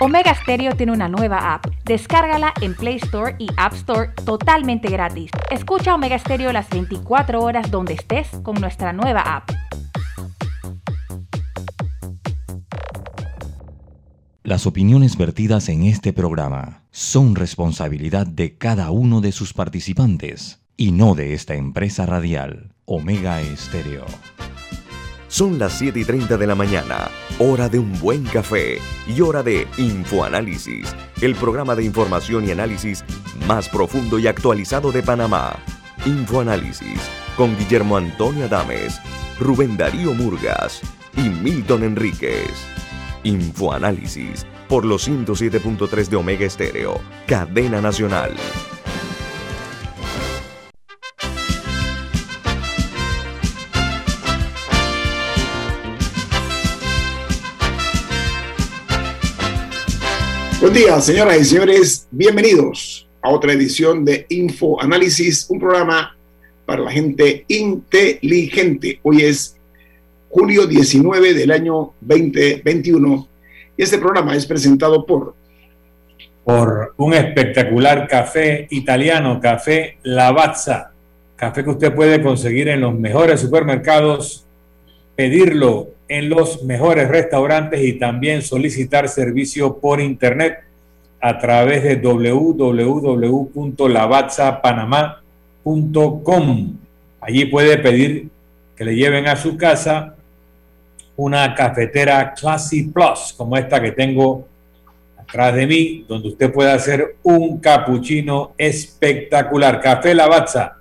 Omega Stereo tiene una nueva app. Descárgala en Play Store y App Store totalmente gratis. Escucha Omega Stereo las 24 horas donde estés con nuestra nueva app. Las opiniones vertidas en este programa son responsabilidad de cada uno de sus participantes y no de esta empresa radial, Omega Stereo. Son las 7 y 30 de la mañana, hora de un buen café y hora de Infoanálisis, el programa de información y análisis más profundo y actualizado de Panamá. Infoanálisis con Guillermo Antonio Adames, Rubén Darío Murgas y Milton Enríquez. Infoanálisis por los 107.3 de Omega Estéreo, cadena nacional. Buen día, señoras y señores. Bienvenidos a otra edición de Info Análisis, un programa para la gente inteligente. Hoy es julio 19 del año 2021 y este programa es presentado por por un espectacular café italiano, café Lavazza, café que usted puede conseguir en los mejores supermercados, pedirlo en los mejores restaurantes y también solicitar servicio por internet a través de www.lavazzapanamá.com. Allí puede pedir que le lleven a su casa una cafetera Classy Plus, como esta que tengo atrás de mí, donde usted puede hacer un cappuccino espectacular. Café Lavazza,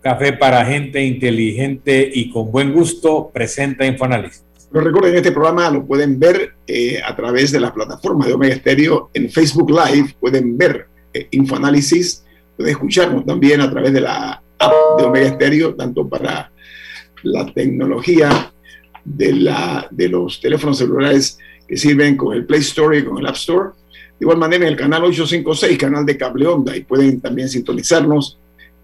café para gente inteligente y con buen gusto, presenta Infoanálisis. Lo recuerden, este programa lo pueden ver eh, a través de la plataforma de Omega Stereo en Facebook Live. Pueden ver eh, Infoanálisis. Pueden escucharnos también a través de la app de Omega Stereo, tanto para la tecnología de, la, de los teléfonos celulares que sirven con el Play Store y con el App Store. De igual manera, en el canal 856, canal de cable onda, y pueden también sintonizarnos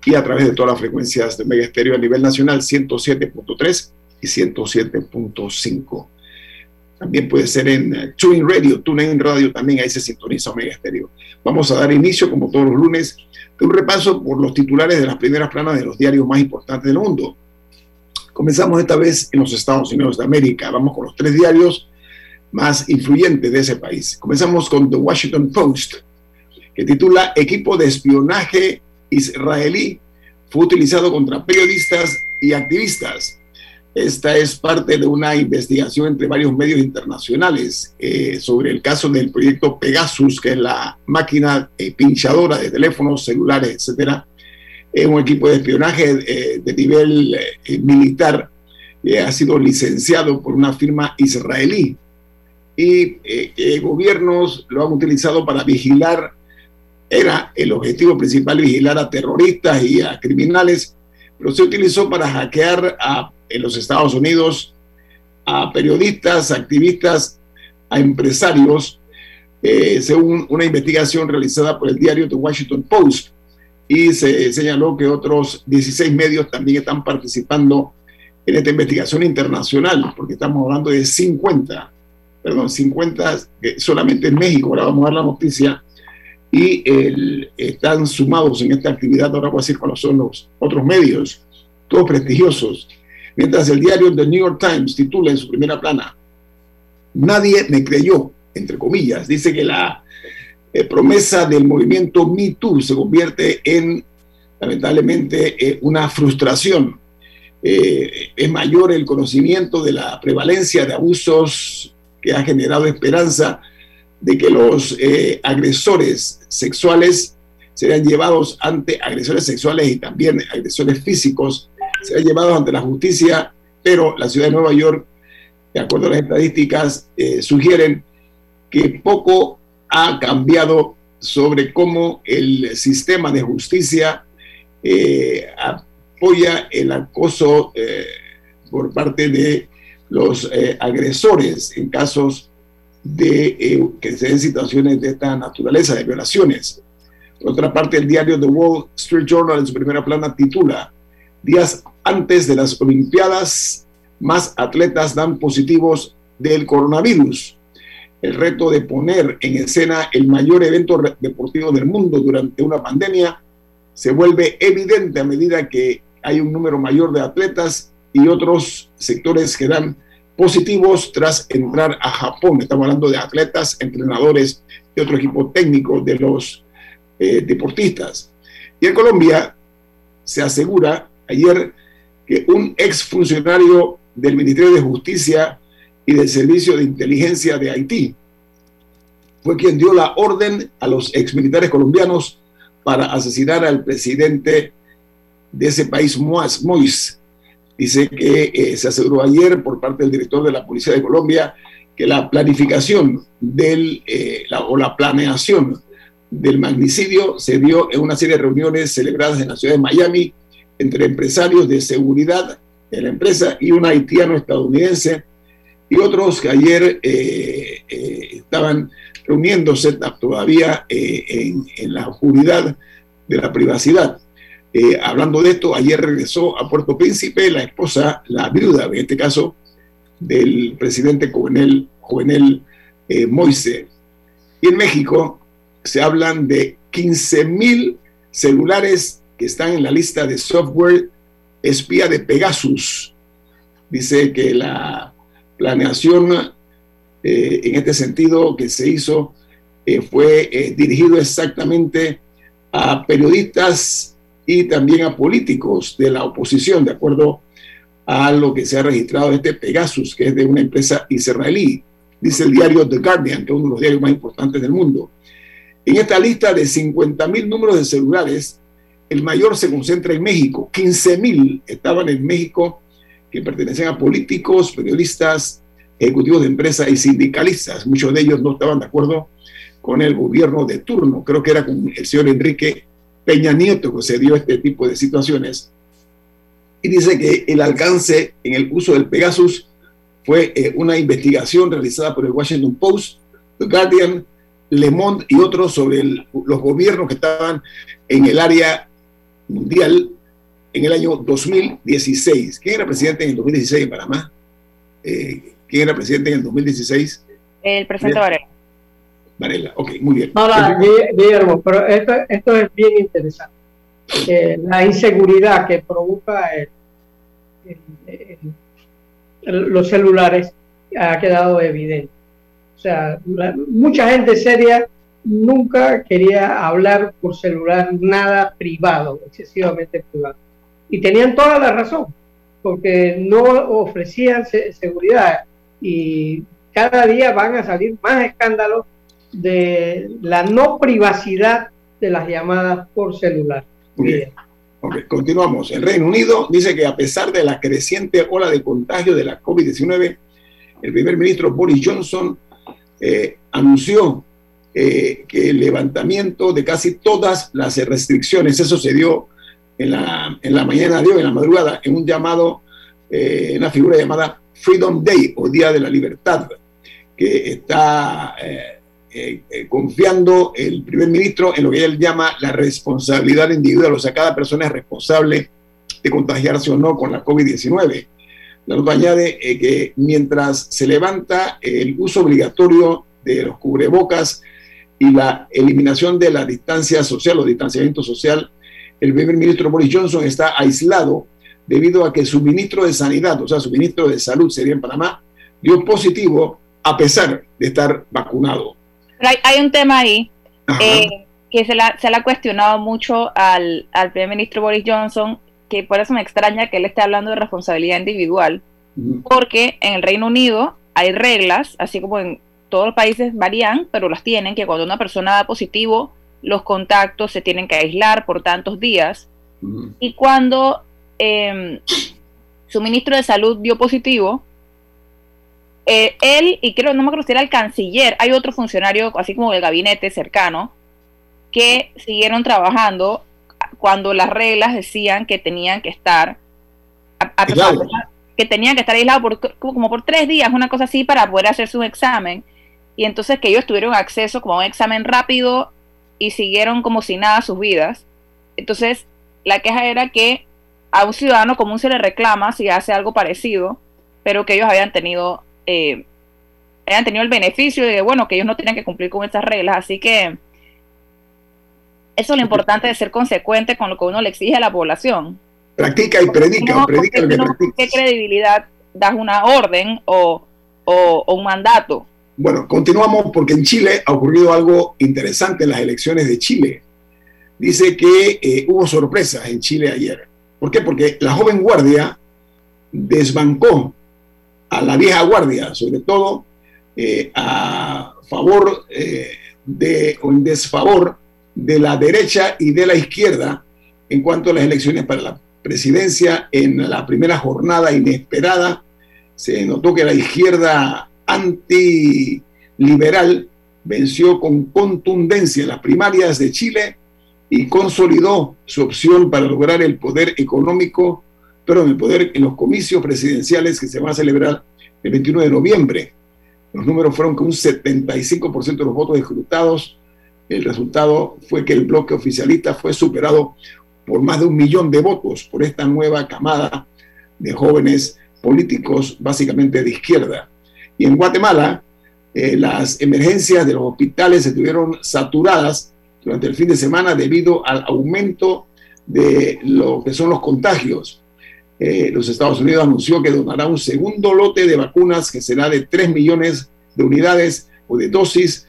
y a través de todas las frecuencias de Omega Stereo a nivel nacional, 107.3 y 107.5. También puede ser en eh, TuneIn Radio, TuneIn Radio también, ahí se sintoniza Omega Estéreo. Vamos a dar inicio, como todos los lunes, de un repaso por los titulares de las primeras planas de los diarios más importantes del mundo. Comenzamos esta vez en los Estados Unidos de América. Vamos con los tres diarios más influyentes de ese país. Comenzamos con The Washington Post, que titula Equipo de espionaje israelí fue utilizado contra periodistas y activistas. Esta es parte de una investigación entre varios medios internacionales eh, sobre el caso del proyecto Pegasus, que es la máquina eh, pinchadora de teléfonos celulares, etcétera. Es un equipo de espionaje eh, de nivel militar que ha sido licenciado por una firma israelí y gobiernos lo han utilizado para vigilar. Era el objetivo principal vigilar a terroristas y a criminales, pero se utilizó para hackear a en los Estados Unidos a periodistas, activistas, a empresarios, eh, según una investigación realizada por el diario The Washington Post. Y se señaló que otros 16 medios también están participando en esta investigación internacional, porque estamos hablando de 50, perdón, 50 solamente en México, ahora vamos a dar la noticia, y están sumados en esta actividad, ahora voy a decir cuáles son los otros medios, todos prestigiosos, Mientras el diario The New York Times titula en su primera plana, Nadie me creyó, entre comillas, dice que la eh, promesa del movimiento Me Too se convierte en, lamentablemente, eh, una frustración. Eh, es mayor el conocimiento de la prevalencia de abusos que ha generado esperanza de que los agresores sexuales sean llevados ante agresores sexuales y también agresores físicos se ha llevado ante la justicia, pero la ciudad de Nueva York, de acuerdo a las estadísticas, eh, sugieren que poco ha cambiado sobre cómo el sistema de justicia eh, apoya el acoso eh, por parte de los agresores en casos de que se den situaciones de esta naturaleza, de violaciones. Por otra parte, el diario The Wall Street Journal en su primera plana titula Días antes de las Olimpiadas, más atletas dan positivos del coronavirus. el reto de poner en escena el mayor evento deportivo del mundo durante una pandemia se vuelve evidente a medida que hay un número mayor de atletas y otros sectores que dan positivos tras entrar a Japón. Estamos hablando de atletas, entrenadores y otro equipo técnico de los eh, deportistas. Y en Colombia se asegura ayer que un exfuncionario del Ministerio de Justicia y del Servicio de Inteligencia de Haití fue quien dio la orden a los exmilitares colombianos para asesinar al presidente de ese país, Mois. Dice que eh, se aseguró ayer por parte del director de la Policía de Colombia que la planificación del, eh, o la planeación del magnicidio se dio en una serie de reuniones celebradas en la ciudad de Miami entre empresarios de seguridad de la empresa y un haitiano estadounidense y otros que ayer eh, eh, estaban reuniéndose todavía eh, en, la oscuridad de la privacidad. hablando de esto, ayer regresó a Puerto Príncipe la esposa, la viuda, en este caso, del presidente Jovenel, Jovenel Moise. Y en México, se hablan de 15 mil celulares que están en la lista de software espía de Pegasus. Dice que la planeación eh, en este sentido que se hizo eh, fue eh, dirigido exactamente a periodistas y también a políticos de la oposición, de acuerdo a lo que se ha registrado este Pegasus, que es de una empresa israelí, dice el diario The Guardian, que es uno de los diarios más importantes del mundo. En esta lista de 50 mil números de celulares, el mayor se concentra en México. 15 mil estaban en México que pertenecían a políticos, periodistas, ejecutivos de empresas y sindicalistas. Muchos de ellos no estaban de acuerdo con el gobierno de turno. Creo que era con el señor Enrique Peña Nieto que se dio este tipo de situaciones. Y dice que el alcance en el uso del Pegasus fue eh, una investigación realizada por el Washington Post, The Guardian, le Monde y otros sobre los gobiernos que estaban en el área mundial en el año 2016. ¿Quién era presidente en el 2016 en Panamá? Eh, ¿Quién era presidente en el 2016? El presidente Varela. Varela, ok, muy bien. Ahora, Guillermo, pero esto, esto es bien interesante. Eh, la inseguridad que provoca los celulares ha quedado evidente. O sea, mucha gente seria nunca quería hablar por celular nada privado, excesivamente privado. Y tenían toda la razón, porque no ofrecían seguridad y cada día van a salir más escándalos de la no privacidad de las llamadas por celular. Bien. continuamos. El Reino Unido dice que a pesar de la creciente ola de contagio de la COVID-19, el primer ministro Boris Johnson eh, anunció eh, que el levantamiento de casi todas las restricciones, eso se dio en la, en la mañana de hoy, en la madrugada, en un llamado, eh, una figura llamada Freedom Day o Día de la Libertad, que está confiando el primer ministro en lo que él llama la responsabilidad individual, o sea, cada persona es responsable de contagiarse o no con la COVID-19. La nota añade eh, que mientras se levanta el uso obligatorio de los cubrebocas y la eliminación de la distancia social o distanciamiento social, el primer ministro Boris Johnson está aislado debido a que su ministro de Sanidad, o sea, su ministro de Salud sería en Panamá, dio positivo a pesar de estar vacunado. hay, un tema ahí eh, que se, la, se le ha cuestionado mucho al, al primer ministro Boris Johnson que por eso me extraña que él esté hablando de responsabilidad individual, porque en el Reino Unido hay reglas, así como en todos los países varían, pero las tienen, que cuando una persona da positivo, los contactos se tienen que aislar por tantos días. Y cuando em, su ministro de salud dio positivo, eh, él, y creo, no me acuerdo si era el canciller, hay otro funcionario, así como el gabinete cercano, que siguieron trabajando cuando las reglas decían que tenían que estar que tenían que estar aislados por, como por tres días, una cosa así, para poder hacerse un examen. Y entonces que ellos tuvieron acceso como a un examen rápido y siguieron como si nada sus vidas. Entonces, la queja era que a un ciudadano común se le reclama si hace algo parecido, pero que ellos habían tenido eh, hayan tenido el beneficio de, bueno, que ellos no tienen que cumplir con esas reglas. Así que eso es lo importante de ser consecuente con lo que uno le exige a la población. Practica y predica, predica lo que ¿Qué credibilidad das una orden o, un mandato? Bueno, continuamos porque en Chile ha ocurrido algo interesante en las elecciones de Chile. Dice que eh, hubo sorpresas en Chile ayer. ¿Por qué? Porque la joven guardia desbancó a la vieja guardia, sobre todo eh, a favor eh, de o en desfavor de la derecha y de la izquierda en cuanto a las elecciones para la presidencia. En la primera jornada inesperada se notó que la izquierda antiliberal venció con contundencia en las primarias de Chile y consolidó su opción para lograr el poder económico, pero el poder en los comicios presidenciales que se van a celebrar el 21 de noviembre. Los números fueron que un 75% de los votos escrutados, el resultado fue que el bloque oficialista fue superado por más de un millón de votos por esta nueva camada de jóvenes políticos, básicamente de izquierda. Y en Guatemala, eh, las emergencias de los hospitales estuvieron saturadas durante el fin de semana debido al aumento de lo que son los contagios. Eh, los Estados Unidos anunció que donará un segundo lote de vacunas que será de 3 millones de unidades o de dosis,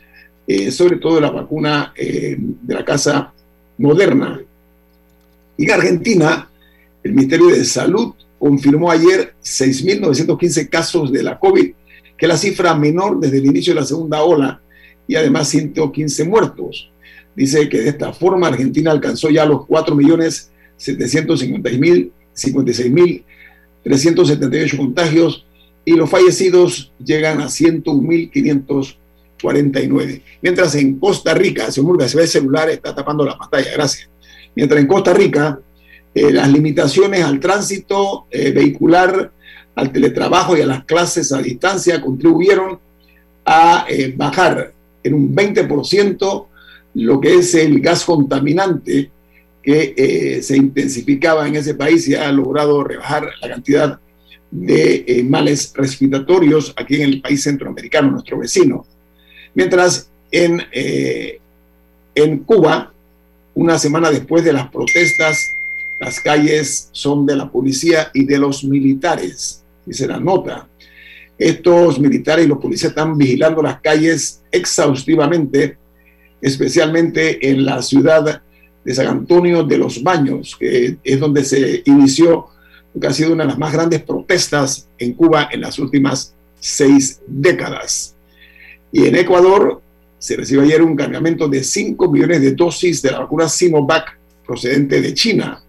eh, sobre todo la vacuna de la casa moderna. Y en Argentina, el Ministerio de Salud confirmó ayer 6.915 casos de la COVID, que la cifra menor desde el inicio de la segunda ola, y además 115 muertos. Dice que de esta forma Argentina alcanzó ya los 4.750.000 56.378 contagios y los fallecidos llegan a 101.549. Mientras en Costa Rica, se Murga, se ve el celular, está tapando la pantalla, gracias. Mientras en Costa Rica, eh, las limitaciones al tránsito eh, vehicular, al teletrabajo y a las clases a distancia contribuyeron a eh, bajar en un 20% lo que es el gas contaminante que eh, se intensificaba en ese país y ha logrado rebajar la cantidad de eh, males respiratorios aquí en el país centroamericano, nuestro vecino. Mientras en, en Cuba, una semana después de las protestas, las calles son de la policía y de los militares, dice la nota. Estos militares y los policías están vigilando las calles exhaustivamente, especialmente en la ciudad de San Antonio de los Baños, que es donde se inició lo que ha sido una de las más grandes protestas en Cuba en las últimas seis décadas. Y en Ecuador se recibió ayer un cargamento de 5 millones de dosis de la vacuna Sinovac procedente de China.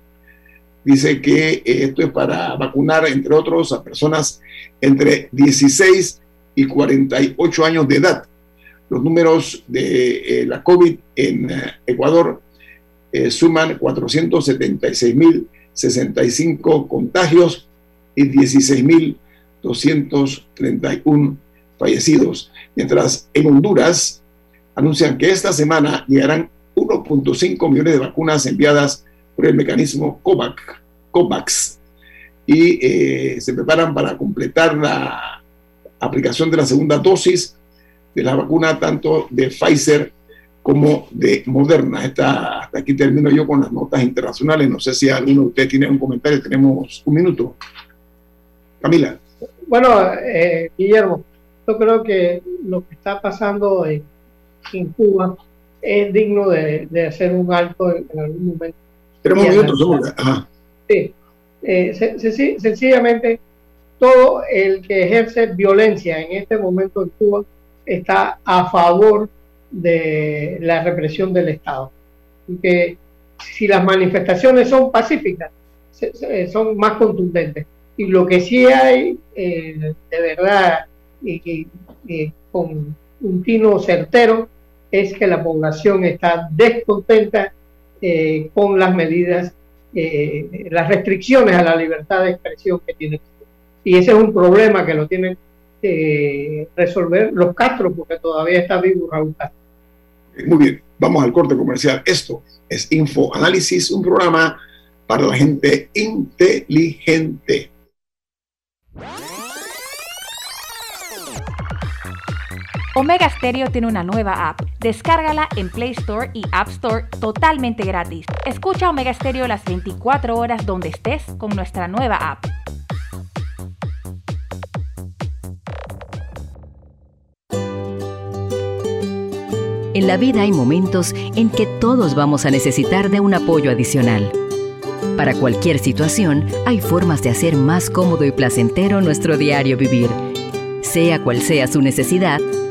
Dice que esto es para vacunar, entre otros, a personas entre 16 y 48 años de edad. Los números de eh, la COVID en eh, Ecuador eh, suman 476.065 contagios y 16.231 fallecidos. Mientras en Honduras anuncian que esta semana llegarán 1.5 millones de vacunas enviadas por el mecanismo COVAX, COVAX y eh, se preparan para completar la aplicación de la segunda dosis de la vacuna tanto de Pfizer como de Moderna. Esta, hasta aquí termino yo con las notas internacionales. No sé si alguno de ustedes tiene un comentario. Tenemos un minuto. Camila. Bueno, eh, Guillermo, yo creo que lo que está pasando en, Cuba es digno de, hacer un alto en, algún momento. Tenemos Sí. Eh, sencillamente, todo el que ejerce violencia en este momento en Cuba está a favor de la represión del Estado. Y que si las manifestaciones son pacíficas, son más contundentes. Y lo que sí hay, eh, de verdad, y, con un tino certero, es que la población está descontenta eh, con las medidas, eh, las restricciones a la libertad de expresión que tiene. Y ese es un problema que lo tienen que resolver los Castro, porque todavía está vivo Raúl Castro. Muy bien, vamos al corte comercial. Esto es Info Análisis, un programa para la gente inteligente. Omega Stereo tiene una nueva app. Descárgala en Play Store y App Store totalmente gratis. Escucha Omega Stereo las 24 horas donde estés con nuestra nueva app. En la vida hay momentos en que todos vamos a necesitar de un apoyo adicional. Para cualquier situación, hay formas de hacer más cómodo y placentero nuestro diario vivir. Sea cual sea su necesidad,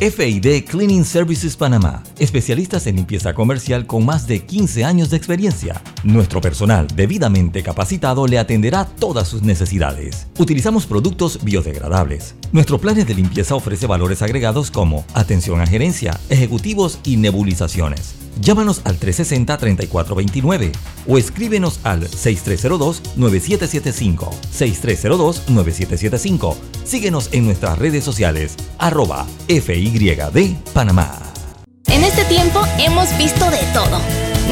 FID Cleaning Services Panamá, especialistas en limpieza comercial con más de 15 años de experiencia. Nuestro personal debidamente capacitado le atenderá todas sus necesidades. Utilizamos productos biodegradables. Nuestro plan de limpieza ofrece valores agregados como atención a gerencia, ejecutivos y nebulizaciones. Llámanos al 360-3429 o escríbenos al 6302-9775. 6302-9775. Síguenos en nuestras redes sociales, arroba FYD Panamá. En este tiempo hemos visto de todo.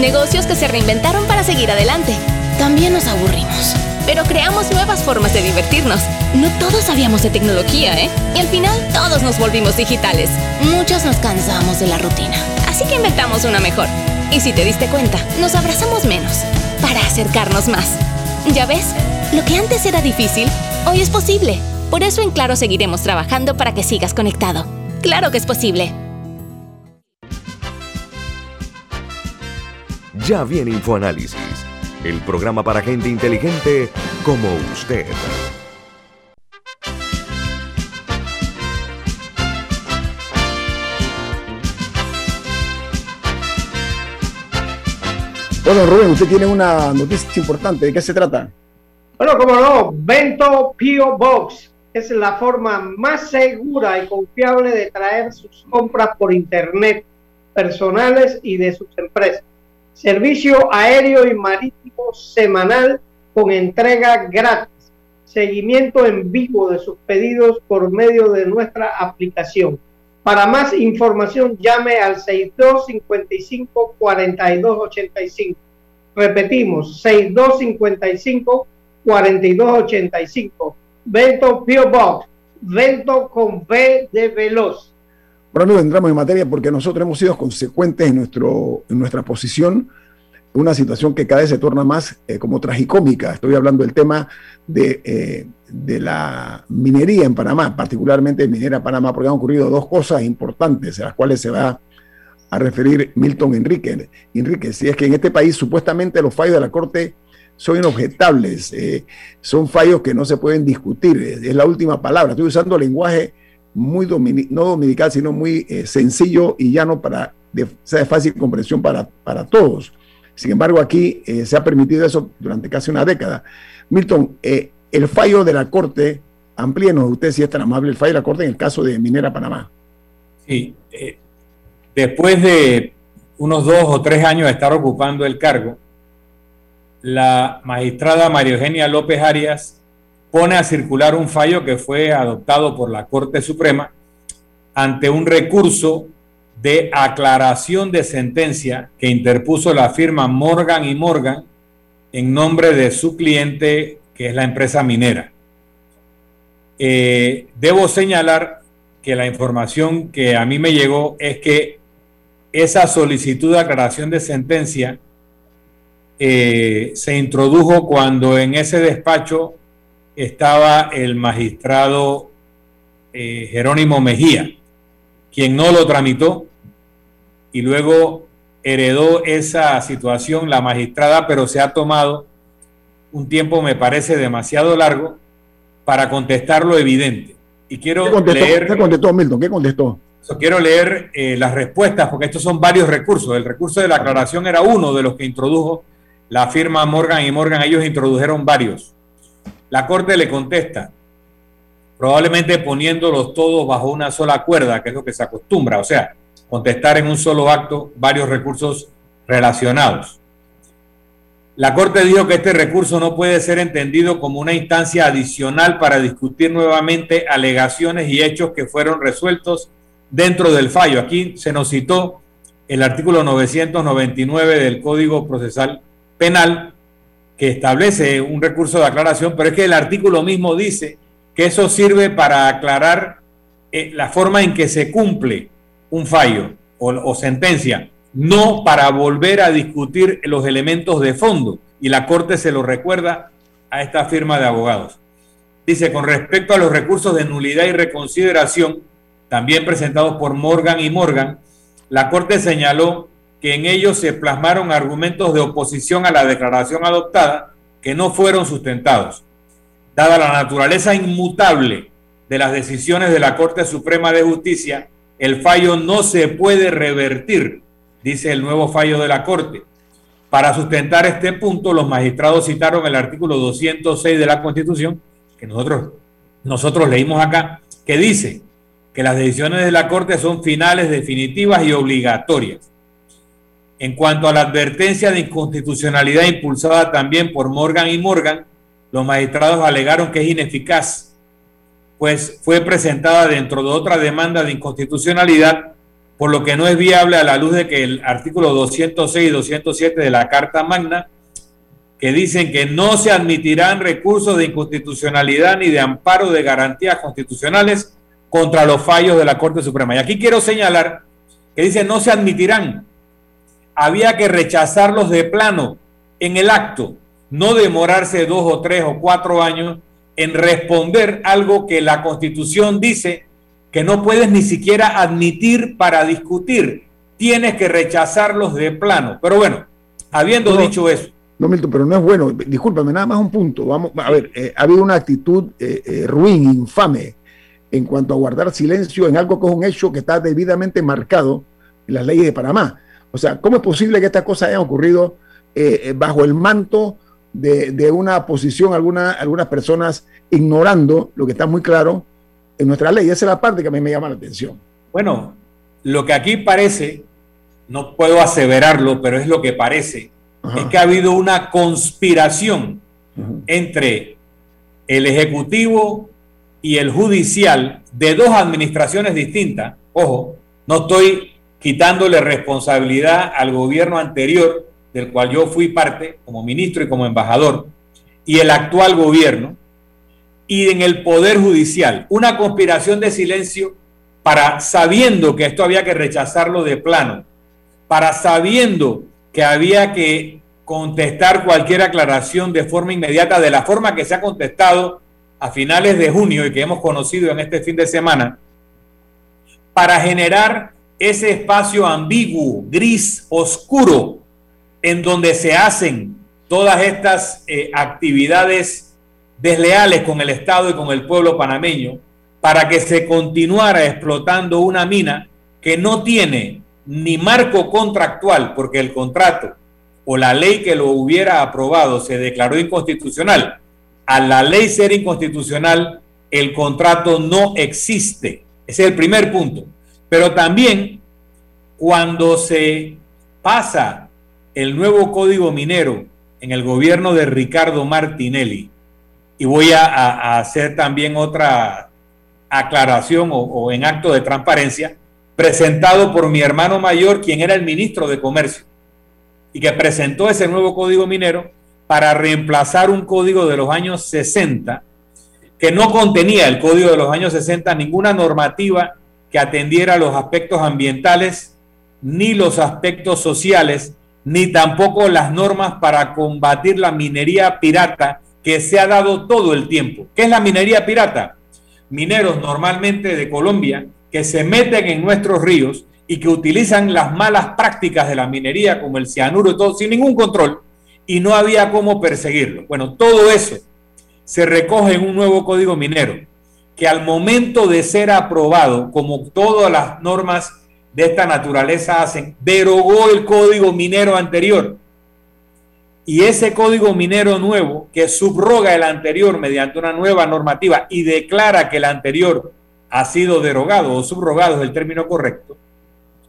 Negocios que se reinventaron para seguir adelante. También nos aburrimos. Pero creamos nuevas formas de divertirnos. No todos sabíamos de tecnología, ¿eh? Y al final todos nos volvimos digitales. Muchos nos cansamos de la rutina. Así que inventamos una mejor. Y si te diste cuenta, nos abrazamos menos para acercarnos más. ¿Ya ves? Lo que antes era difícil, hoy es posible. Por eso en Claro seguiremos trabajando para que sigas conectado. Claro que es posible. Ya viene InfoAnálisis, el programa para gente inteligente como usted. Bueno, Rubén, usted tiene una noticia importante. ¿De qué se trata? Bueno, como no, Vento Pio Box es la forma más segura y confiable de traer sus compras por internet personales y de sus empresas. Servicio aéreo y marítimo semanal con entrega gratis. Seguimiento en vivo de sus pedidos por medio de nuestra aplicación. Para más información llame al 6255 4285. Repetimos, 6255 4285. Vento Pio Box. Vento con V de veloz. Bueno, entramos en materia porque nosotros hemos sido consecuentes en, nuestro, en nuestra posición una situación que cada vez se torna más eh, como tragicómica. Estoy hablando del tema de, eh, de, la minería en Panamá, particularmente minera Panamá, porque han ocurrido dos cosas importantes, a las cuales se va a referir Milton Enrique. Enrique, si es que en este país supuestamente los fallos de la Corte son inobjetables, eh, son fallos que no se pueden discutir, es, la última palabra. Estoy usando lenguaje muy no dominical, sino muy sencillo y llano para de, sea de fácil comprensión para, para todos. Sin embargo, aquí eh, se ha permitido eso durante casi una década. Milton, eh, el fallo de la Corte, amplíenos usted si es tan amable, el fallo de la Corte en el caso de Minera Panamá. Sí, eh, después de unos dos o tres años de estar ocupando el cargo, la magistrada María Eugenia López Arias pone a circular un fallo que fue adoptado por la Corte Suprema ante un recurso de aclaración de sentencia que interpuso la firma Morgan y Morgan en nombre de su cliente, que es la empresa minera. Eh, debo señalar que la información que a mí me llegó es que esa solicitud de aclaración de sentencia eh, se introdujo cuando en ese despacho estaba el magistrado eh, Jerónimo Mejía, quien no lo tramitó y luego heredó esa situación la magistrada, pero se ha tomado un tiempo, me parece, demasiado largo para contestar lo evidente. Y quiero ¿Qué contestó, leer. ¿Qué contestó Milton? ¿Qué contestó? Quiero leer eh, las respuestas, porque estos son varios recursos. El recurso de la aclaración era uno de los que introdujo la firma Morgan y Morgan. Ellos introdujeron varios. La Corte le contesta, probablemente poniéndolos todos bajo una sola cuerda, que es lo que se acostumbra, o sea, contestar en un solo acto varios recursos relacionados. La Corte dijo que este recurso no puede ser entendido como una instancia adicional para discutir nuevamente alegaciones y hechos que fueron resueltos dentro del fallo. Aquí se nos citó el artículo 999 del Código Procesal Penal que establece un recurso de aclaración, pero es que el artículo mismo dice que eso sirve para aclarar eh, la forma en que se cumple un fallo o, sentencia, no para volver a discutir los elementos de fondo. Y la Corte se lo recuerda a esta firma de abogados. Dice, con respecto a los recursos de nulidad y reconsideración, también presentados por Morgan y Morgan, la Corte señaló que en ellos se plasmaron argumentos de oposición a la declaración adoptada que no fueron sustentados. Dada la naturaleza inmutable de las decisiones de la Corte Suprema de Justicia, el fallo no se puede revertir, dice el nuevo fallo de la Corte. Para sustentar este punto, los magistrados citaron el artículo 206 de la Constitución, que nosotros, nosotros leímos acá, que dice que las decisiones de la Corte son finales, definitivas y obligatorias. En cuanto a la advertencia de inconstitucionalidad impulsada también por Morgan y Morgan, los magistrados alegaron que es ineficaz, pues fue presentada dentro de otra demanda de inconstitucionalidad, por lo que no es viable a la luz de que el artículo 206 y 207 de la Carta Magna, que dicen que no se admitirán recursos de inconstitucionalidad ni de amparo de garantías constitucionales contra los fallos de la Corte Suprema. Y aquí quiero señalar que dice no se admitirán, había que rechazarlos de plano en el acto, no demorarse dos o tres o cuatro años en responder algo que la constitución dice que no puedes ni siquiera admitir para discutir. Tienes que rechazarlos de plano. Pero bueno, habiendo dicho eso. No, Milton, pero no es bueno. Discúlpame, nada más un punto. Vamos, a ver, eh, ha habido una actitud eh, eh, ruin, infame, en cuanto a guardar silencio en algo que es un hecho que está debidamente marcado en las leyes de Panamá. O sea, ¿cómo es posible que estas cosas hayan ocurrido eh, eh, bajo el manto de, una posición, alguna, algunas personas ignorando lo que está muy claro en nuestra ley? Esa es la parte que a mí me llama la atención. Bueno, lo que aquí parece, no puedo aseverarlo, pero es lo que parece, es que ha habido una conspiración entre el Ejecutivo y el Judicial de dos administraciones distintas. Ojo, no estoy quitándole responsabilidad al gobierno anterior, del cual yo fui parte como ministro y como embajador, y el actual gobierno, y en el Poder Judicial. Una conspiración de silencio para, sabiendo que esto había que rechazarlo de plano, para sabiendo que había que contestar cualquier aclaración de forma inmediata, de la forma que se ha contestado a finales de junio y que hemos conocido en este fin de semana, para generar ese espacio ambiguo, gris, oscuro, en donde se hacen todas estas eh, actividades desleales con el Estado y con el pueblo panameño, para que se continuara explotando una mina que no tiene ni marco contractual, porque el contrato o la ley que lo hubiera aprobado se declaró inconstitucional. A la ley ser inconstitucional, el contrato no existe. Ese es el primer punto. Pero también cuando se pasa el nuevo código minero en el gobierno de Ricardo Martinelli, y voy a, hacer también otra aclaración o, en acto de transparencia, presentado por mi hermano mayor, quien era el ministro de Comercio, y que presentó ese nuevo código minero para reemplazar un código de los años 60 que no contenía el código de los años 60 ninguna normativa que atendiera los aspectos ambientales, ni los aspectos sociales, ni tampoco las normas para combatir la minería pirata que se ha dado todo el tiempo. ¿Qué es la minería pirata? Mineros normalmente de Colombia que se meten en nuestros ríos y que utilizan las malas prácticas de la minería como el cianuro y todo sin ningún control y no había cómo perseguirlo. Bueno, todo eso se recoge en un nuevo código minero que al momento de ser aprobado, como todas las normas de esta naturaleza hacen, derogó el código minero anterior y ese código minero nuevo que subroga el anterior mediante una nueva normativa y declara que el anterior ha sido derogado o subrogado es el término correcto.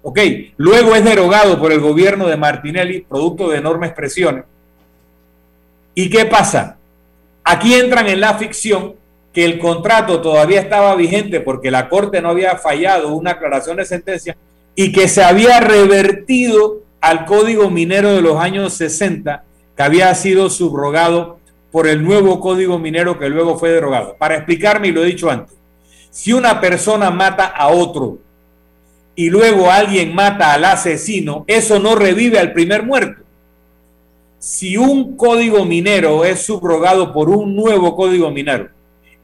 Ok, luego es derogado por el gobierno de Martinelli, producto de enormes presiones. ¿Y qué pasa? Aquí entran en la ficción que el contrato todavía estaba vigente porque la Corte no había fallado una aclaración de sentencia y que se había revertido al código minero de los años 60 que había sido subrogado por el nuevo código minero que luego fue derogado. Para explicarme, y lo he dicho antes, si una persona mata a otro y luego alguien mata al asesino, eso no revive al primer muerto. Si un código minero es subrogado por un nuevo código minero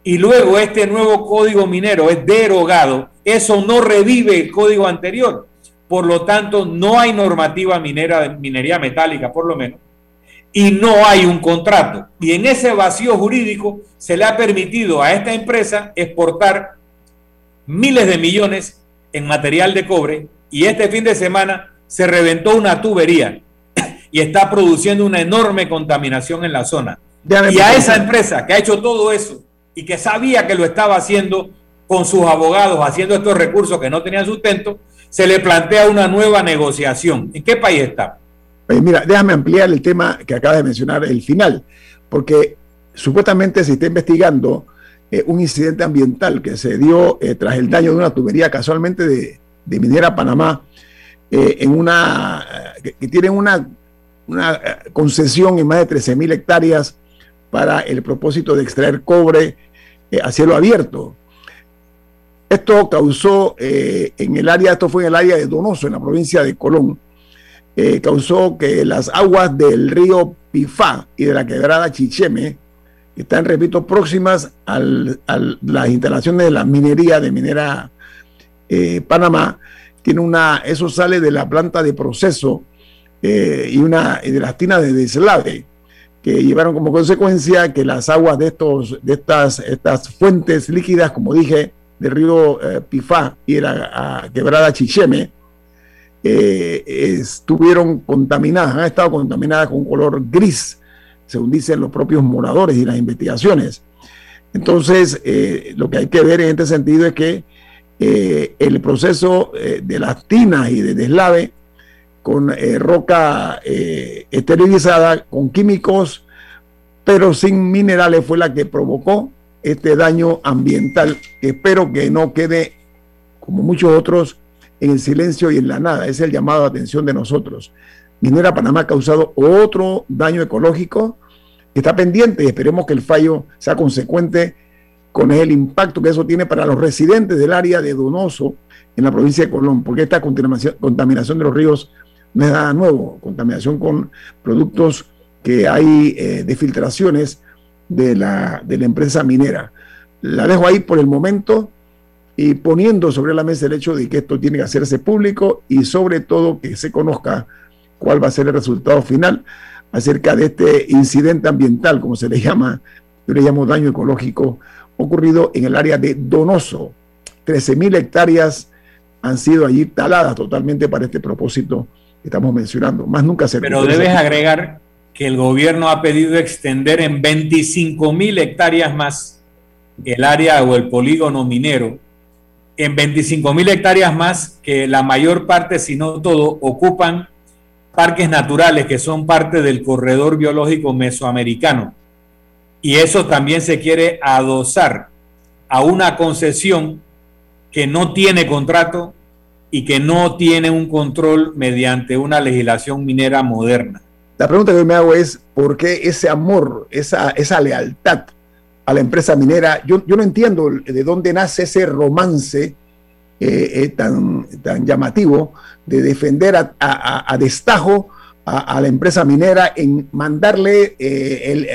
y luego este nuevo código minero es derogado, eso no revive el código anterior. Por lo tanto, no hay normativa minera de minería metálica, por lo menos, y no hay un contrato. Y en ese vacío jurídico se le ha permitido a esta empresa exportar miles de millones en material de cobre y este fin de semana se reventó una tubería y está produciendo una enorme contaminación en la zona. y a esa empresa que ha hecho todo eso y que sabía que lo estaba haciendo con sus abogados, haciendo estos recursos que no tenían sustento, se le plantea una nueva negociación. ¿En qué país está? mira, déjame ampliar el tema que acaba de mencionar, el final, porque supuestamente se está investigando eh, un incidente ambiental que se dio eh, tras el daño de una tubería casualmente de, Minera Panamá, eh, en una, que, tiene una, una concesión en más de 13 mil hectáreas para el propósito de extraer cobre a cielo abierto. Esto causó en el área, esto fue en el área de Donoso, en la provincia de Colón, eh, causó que las aguas del río Pifá y de la quebrada Chicheme, que están, repito, próximas a las instalaciones de la minería de Minera eh, Panamá, tiene una, eso sale de la planta de proceso eh, y una de las tinas de deslave que llevaron como consecuencia que las aguas de estos de estas estas fuentes líquidas como dije del río Pifá y la quebrada Chicheme eh, estuvieron contaminadas, han estado contaminadas con color gris, según dicen los propios moradores y las investigaciones. Entonces, eh, lo que hay que ver en este sentido es que eh, el proceso de las tinas y de deslave con roca esterilizada, con químicos, pero sin minerales, fue la que provocó este daño ambiental, espero que no quede, como muchos otros, en el silencio y en la nada. Es el llamado de atención de nosotros. Minera Panamá ha causado otro daño ecológico que está pendiente y esperemos que el fallo sea consecuente con el impacto que eso tiene para los residentes del área de Donoso en la provincia de Colón, porque esta contaminación de los ríos no es nada nuevo, contaminación con productos que hay eh, de filtraciones de la, de la empresa minera. La dejo ahí por el momento y poniendo sobre la mesa el hecho de que esto tiene que hacerse público y sobre todo que se conozca cuál va a ser el resultado final acerca de este incidente ambiental, como se le llama, yo le llamo daño ecológico, ocurrido en el área de Donoso. 13 mil hectáreas han sido allí taladas totalmente para este propósito que estamos mencionando. Más nunca se... Pero debes agregar que el gobierno ha pedido extender en 25 mil hectáreas más el área o el polígono minero en 25 mil hectáreas más, que la mayor parte, si no todo, ocupan parques naturales que son parte del corredor biológico mesoamericano. Y eso también se quiere adosar a una concesión que no tiene contrato y que no tiene un control mediante una legislación minera moderna. La pregunta que me hago es, ¿por qué ese amor, esa, esa lealtad a la empresa minera. Yo, no entiendo de dónde nace ese romance eh, eh, tan, tan llamativo de defender a, destajo a, la empresa minera en mandarle, eh, el,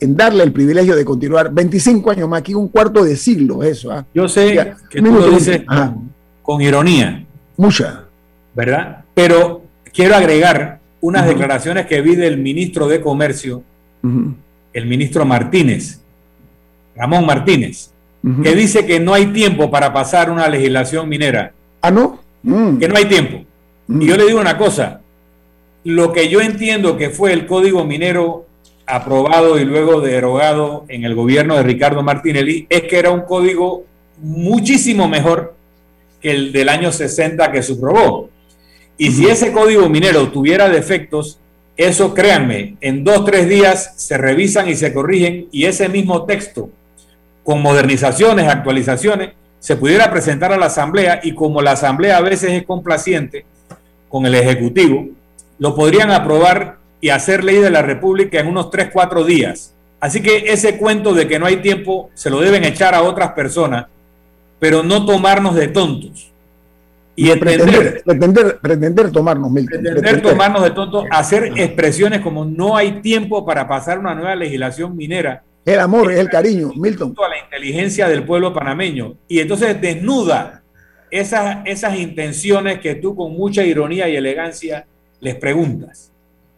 en darle el privilegio de continuar 25 años más, aquí un cuarto de siglo eso. ¿ah? Yo sé que tú lo dices con, ironía. Mucha. ¿Verdad? Pero quiero agregar unas declaraciones que vi del ministro de Comercio, el ministro Martínez, Ramón Martínez, que dice que no hay tiempo para pasar una legislación minera. Ah, no. Mm. Que no hay tiempo. Y yo le digo una cosa, lo que yo entiendo que fue el código minero aprobado y luego derogado en el gobierno de Ricardo Martinelli es que era un código muchísimo mejor el del año 60 que subrogó. Y si ese código minero tuviera defectos, eso créanme, en dos, tres días se revisan y se corrigen y ese mismo texto, con modernizaciones, actualizaciones, se pudiera presentar a la Asamblea y como la Asamblea a veces es complaciente con el Ejecutivo, lo podrían aprobar y hacer ley de la República en unos tres, cuatro días. Así que ese cuento de que no hay tiempo se lo deben echar a otras personas, pero no tomarnos de tontos y pretender, pretender, pretender tomarnos, Pretender, tomarnos de tonto, hacer expresiones como no hay tiempo para pasar una nueva legislación minera. El amor, es el cariño, Milton. A la inteligencia del pueblo panameño. Y entonces desnuda esas, esas intenciones que tú con mucha ironía y elegancia les preguntas.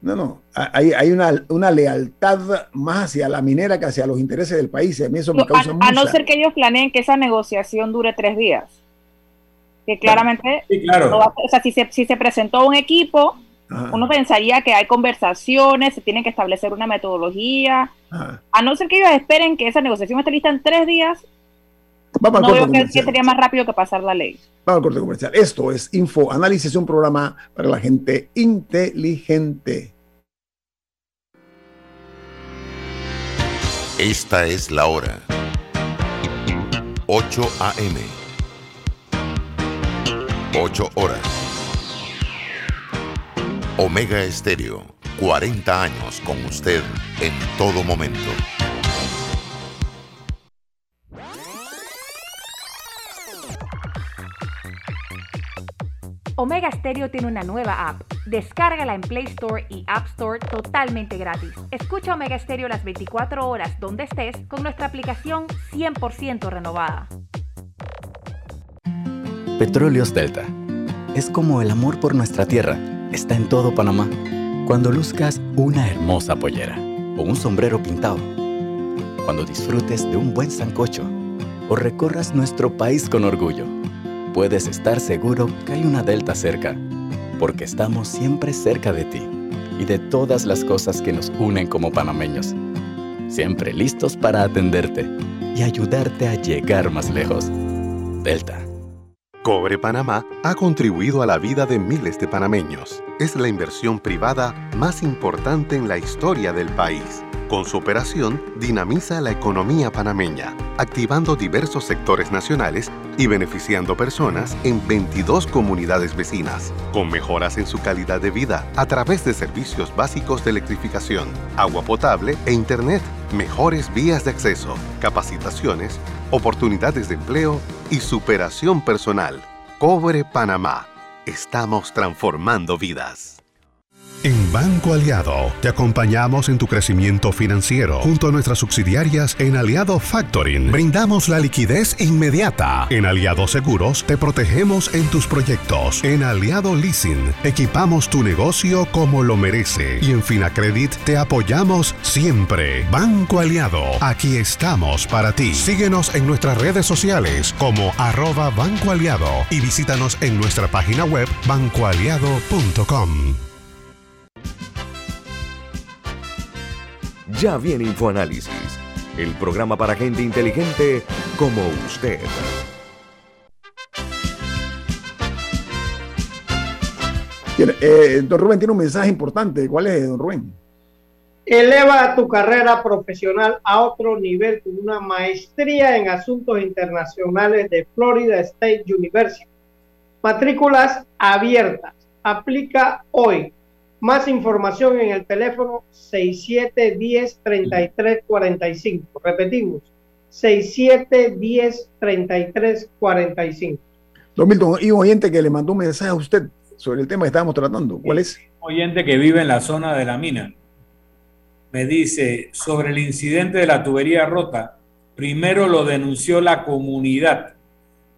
No, no, hay, hay una, una, lealtad más hacia la minera que hacia los intereses del país. A mí eso me causa a, a no ser que ellos planeen que esa negociación dure tres días que claramente, o sea, si se, si se presentó un equipo, uno pensaría que hay conversaciones, se tiene que establecer una metodología, a no ser que ellos esperen que esa negociación esté lista en tres días, Vamos no veo que, sería más rápido que pasar la ley. Vamos al corte comercial. Esto es Info Análisis, un programa para la gente inteligente. Esta es la hora. 8 a.m. 8 horas. Omega Estéreo, 40 años con usted en todo momento. Omega Stereo tiene una nueva app. Descárgala en Play Store y App Store totalmente gratis. Escucha Omega Stereo las 24 horas donde estés con nuestra aplicación 100% renovada. Petróleos Delta. Es como el amor por nuestra tierra. Está en todo Panamá. Cuando luzcas una hermosa pollera o un sombrero pintado. Cuando disfrutes de un buen sancocho o recorras nuestro país con orgullo. Puedes estar seguro que hay una Delta cerca, porque estamos siempre cerca de ti y de todas las cosas que nos unen como panameños. Siempre listos para atenderte y ayudarte a llegar más lejos. Delta Cobre Panamá ha contribuido a la vida de miles de panameños. Es la inversión privada más importante en la historia del país. Con su operación, dinamiza la economía panameña, activando diversos sectores nacionales y beneficiando personas en 22 comunidades vecinas, con mejoras en su calidad de vida a través de servicios básicos de electrificación, agua potable e Internet, mejores vías de acceso, capacitaciones, oportunidades de empleo y superación personal. Cobre Panamá. Estamos transformando vidas. En Banco Aliado te acompañamos en tu crecimiento financiero junto a nuestras subsidiarias en Aliado Factoring. Brindamos la liquidez inmediata. En Aliado Seguros te protegemos en tus proyectos. En Aliado Leasing equipamos tu negocio como lo merece. Y en Finacredit te apoyamos siempre. Banco Aliado, aquí estamos para ti. Síguenos en nuestras redes sociales como arroba Banco Aliado y visítanos en nuestra página web bancoaliado.com. Ya viene InfoAnálisis, el programa para gente inteligente como usted. Eh, don Rubén tiene un mensaje importante. ¿Cuál es, don Rubén? Eleva tu carrera profesional a otro nivel con una maestría en asuntos internacionales de Florida State University. Matrículas abiertas. Aplica hoy más información en el teléfono 6710-3345. Repetimos, 6710-3345. Don Milton, y un oyente que le mandó un mensaje a usted sobre el tema que estábamos tratando. ¿Cuál es? Un oyente que vive en la zona de la mina. Me dice sobre el incidente de la tubería rota. Primero lo denunció la comunidad.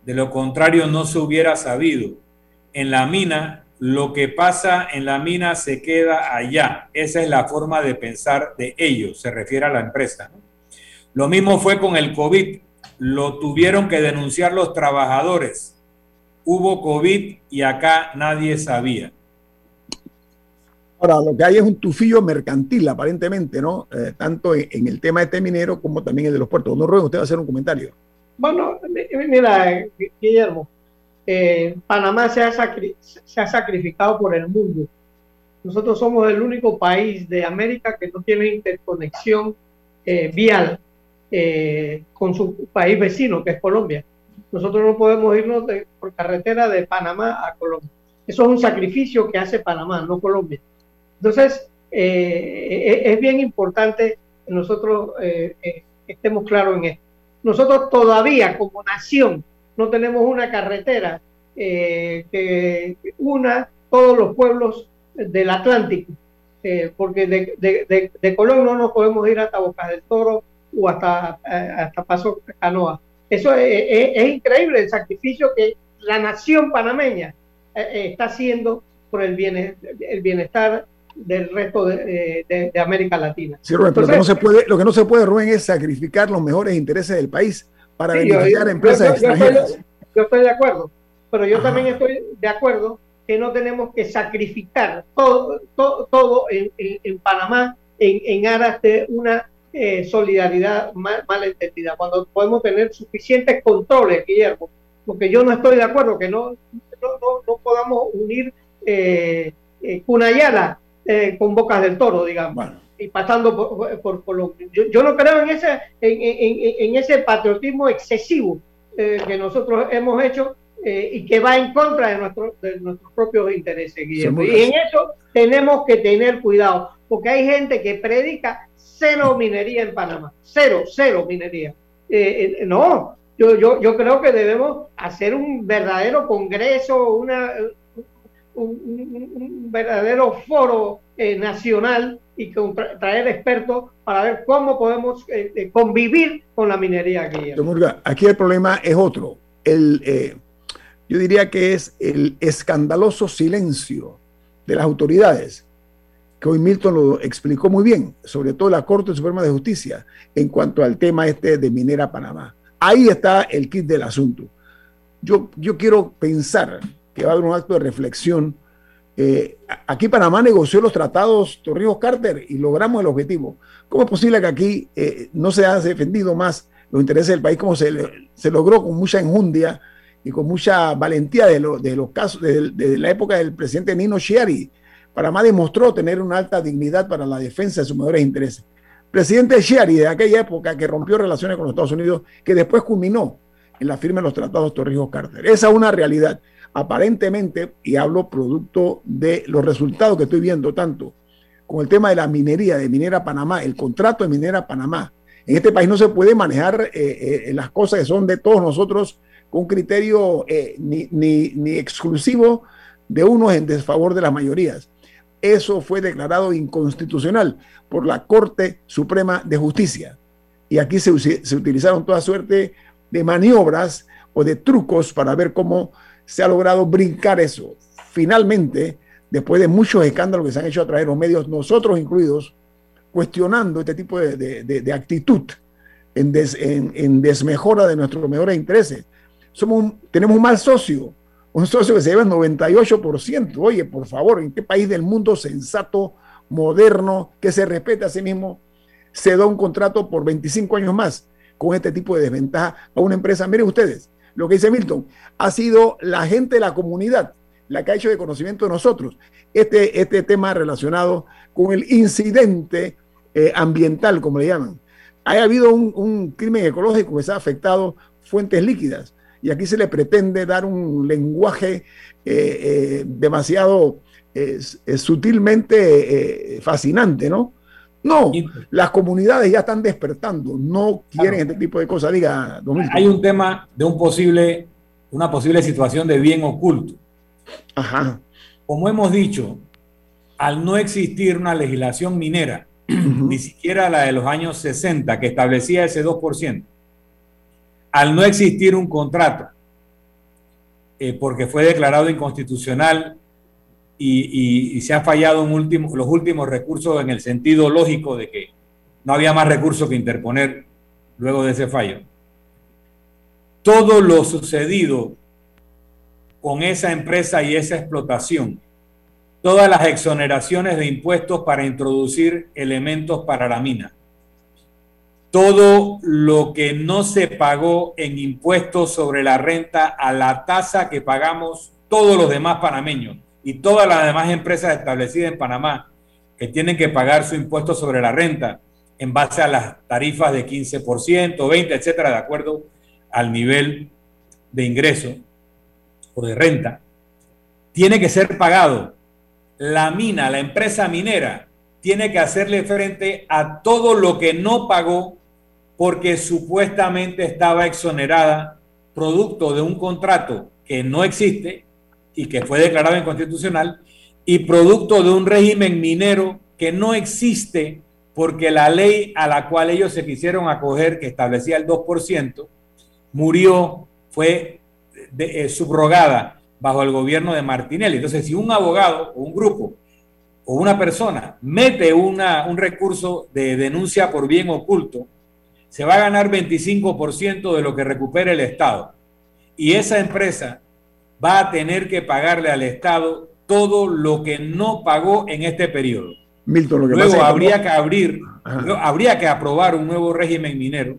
De lo contrario no se hubiera sabido. En la mina lo que pasa en la mina se queda allá. Esa es la forma de pensar de ellos, se refiere a la empresa. Lo mismo fue con el COVID. Lo tuvieron que denunciar los trabajadores. Hubo COVID y acá nadie sabía. Ahora, lo que hay es un tufillo mercantil, aparentemente, ¿no? Eh, tanto en, el tema de este minero como también el de los puertos. No ruego, usted va a hacer un comentario. Bueno, mira, Guillermo, eh, Panamá se ha, se ha sacrificado por el mundo. Nosotros somos el único país de América que no tiene interconexión eh, vial con su país vecino, que es Colombia. Nosotros no podemos irnos por carretera de Panamá a Colombia. Eso es un sacrificio que hace Panamá, no Colombia. Entonces, eh, es bien importante que nosotros eh, eh, estemos claros en esto. Nosotros todavía como nación no tenemos una carretera que una todos los pueblos del Atlántico, porque de, Colón no nos podemos ir hasta Boca del Toro o hasta, hasta Paso Canoa. Eso es, increíble el sacrificio que la nación panameña está haciendo por el bienestar del resto de, América Latina. Sí, Rubén, pero lo, que no se puede, lo que no se puede, Rubén, es sacrificar los mejores intereses del país para beneficiar a empresas extranjeras. Yo estoy, de acuerdo, pero yo también estoy de acuerdo que no tenemos que sacrificar todo, todo, en, en, Panamá en, en, aras de una eh, solidaridad mal, entendida, cuando podemos tener suficientes controles, Guillermo, porque yo no estoy de acuerdo que no, no, no, podamos unir eh, eh Cunayala eh, con bocas del toro, digamos. Y pasando por, por, yo, no creo en ese, en, ese patriotismo excesivo eh, que nosotros hemos hecho eh, y que va en contra de, nuestro, de nuestros propios intereses, Y en eso tenemos que tener cuidado, porque hay gente que predica cero minería en Panamá, cero, cero minería. no, yo, yo, yo creo que debemos hacer un verdadero congreso, una, un, verdadero foro eh, nacional y traer expertos para ver cómo podemos eh, eh, convivir con la minería aquí. aquí el problema es otro. El, yo diría que es el escandaloso silencio de las autoridades, que hoy Milton lo explicó muy bien, sobre todo la Corte Suprema de Justicia, en cuanto al tema este de Minera Panamá. Ahí está el kit del asunto. Yo, yo quiero pensar que va a haber un acto de reflexión. Eh, aquí Panamá negoció los tratados Torrijos Carter y logramos el objetivo. ¿Cómo es posible que aquí eh, no se haya defendido más los intereses del país como se, se logró con mucha enjundia y con mucha valentía de, de los casos de, la época del presidente Nino Chiari? Panamá demostró tener una alta dignidad para la defensa de sus mejores intereses. Presidente Chiari de aquella época que rompió relaciones con los Estados Unidos, que después culminó en la firma de los tratados Torrijos Carter. Esa es una realidad aparentemente, y hablo producto de los resultados que estoy viendo tanto con el tema de la minería, de Minera Panamá, el contrato de Minera Panamá. En este país no se puede manejar eh, eh, las cosas que son de todos nosotros con criterio eh, ni, ni exclusivo de unos en desfavor de las mayorías. Eso fue declarado inconstitucional por la Corte Suprema de Justicia. Y aquí se, se utilizaron toda suerte de maniobras o de trucos para ver cómo se ha logrado brincar eso. Finalmente, después de muchos escándalos que se han hecho a través de los medios, nosotros incluidos, cuestionando este tipo de, actitud en, en, desmejora de nuestros mejores intereses. Somos tenemos un mal socio, un socio que se lleva el 98%. Oye, por favor, ¿en qué país del mundo sensato, moderno, que se respete a sí mismo, se da un contrato por 25 años más con este tipo de desventaja a una empresa? Miren ustedes, lo que dice Milton, ha sido la gente de la comunidad la que ha hecho de conocimiento de nosotros este, este tema relacionado con el incidente eh, ambiental, como le llaman. Ha habido un, crimen ecológico que se ha afectado fuentes líquidas y aquí se le pretende dar un lenguaje eh, eh, demasiado sutilmente fascinante, ¿no? No, las comunidades ya están despertando, no quieren este tipo de cosas. Diga, Hay un tema de un posible, una posible situación de bien oculto. Ajá. Como hemos dicho, al no existir una legislación minera, ni siquiera la de los años 60 que establecía ese 2%, al no existir un contrato, eh, porque fue declarado inconstitucional y, se han fallado los últimos recursos en el sentido lógico de que no había más recursos que interponer luego de ese fallo. Todo lo sucedido con esa empresa y esa explotación todas las exoneraciones de impuestos para introducir elementos para la mina. Todo lo que no se pagó en impuestos sobre la renta a la tasa que pagamos todos los demás panameños y todas las demás empresas establecidas en Panamá que tienen que pagar su impuesto sobre la renta en base a las tarifas de 15%, 20, etcétera, de acuerdo al nivel de ingreso o de renta, tiene que ser pagado. La mina, la empresa minera, tiene que hacerle frente a todo lo que no pagó porque supuestamente estaba exonerada producto de un contrato que no existe y que fue declarado inconstitucional y producto de un régimen minero que no existe porque la ley a la cual ellos se quisieron acoger, que establecía el 2%, murió, fue eh, subrogada bajo el gobierno de Martinelli. Entonces, si un abogado o un grupo o una persona mete una, un recurso de denuncia por bien oculto, se va a ganar 25% de lo que recupera el Estado. Y esa empresa va a tener que pagarle al Estado todo lo que no pagó en este periodo. Luego habría que abrir, habría que aprobar un nuevo régimen minero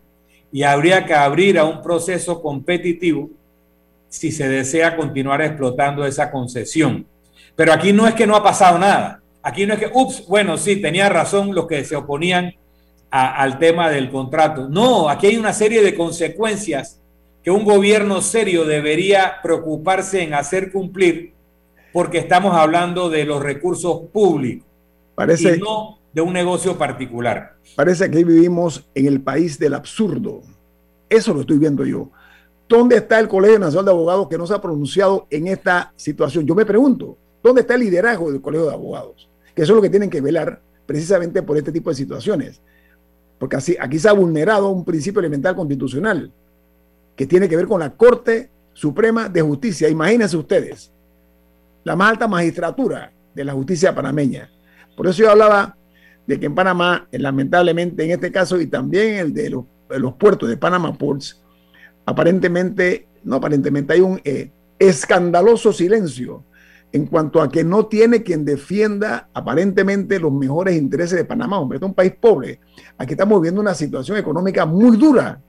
y habría que abrir a un proceso competitivo si se desea continuar explotando esa concesión. Pero aquí no es que no ha pasado nada. Aquí no es que, ups, bueno, sí, tenía razón los que se oponían al tema del contrato. No, aquí hay una serie de consecuencias que un gobierno serio debería preocuparse en hacer cumplir porque estamos hablando de los recursos públicos parece, y no de un negocio particular. Parece que vivimos en el país del absurdo. Eso lo estoy viendo yo. ¿Dónde está el Colegio Nacional de Abogados que no se ha pronunciado en esta situación? Yo me pregunto, ¿dónde está el liderazgo del Colegio de Abogados? Que eso es lo que tienen que velar precisamente por este tipo de situaciones. Porque así, aquí se ha vulnerado un principio elemental constitucional que tiene que ver con la Corte Suprema de Justicia. Imagínense ustedes, la más alta magistratura de la justicia panameña. Por eso yo hablaba de que en Panamá, lamentablemente en este caso y también el de los, puertos de Panama Ports, aparentemente, no aparentemente, hay un eh, escandaloso silencio en cuanto a que no tiene quien defienda aparentemente los mejores intereses de Panamá. Hombre, es un país pobre. Aquí estamos viviendo una situación económica muy dura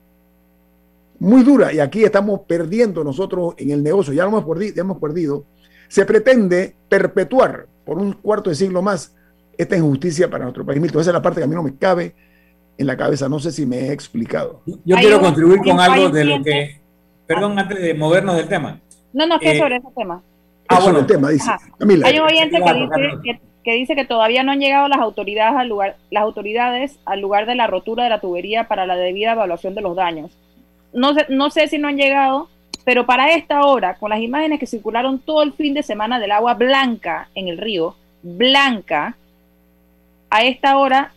muy dura y aquí estamos perdiendo nosotros en el negocio, ya lo hemos perdido, hemos perdido. Se pretende perpetuar por un cuarto de siglo más esta injusticia para nuestro país. Milton, esa es la parte que a mí no me cabe en la cabeza, no sé si me he explicado. Yo quiero contribuir con algo de lo que, perdón, antes de movernos del tema. No, no, que eh, sobre ese tema. Ah, bueno, el tema, dice. Hay un oyente que dice que, dice que todavía no han llegado las autoridades al lugar, las autoridades al lugar de la rotura de la tubería para la debida evaluación de los daños no sé, no sé si no han llegado, pero para esta hora, con las imágenes que circularon todo el fin de semana del agua blanca en el río, blanca, a esta hora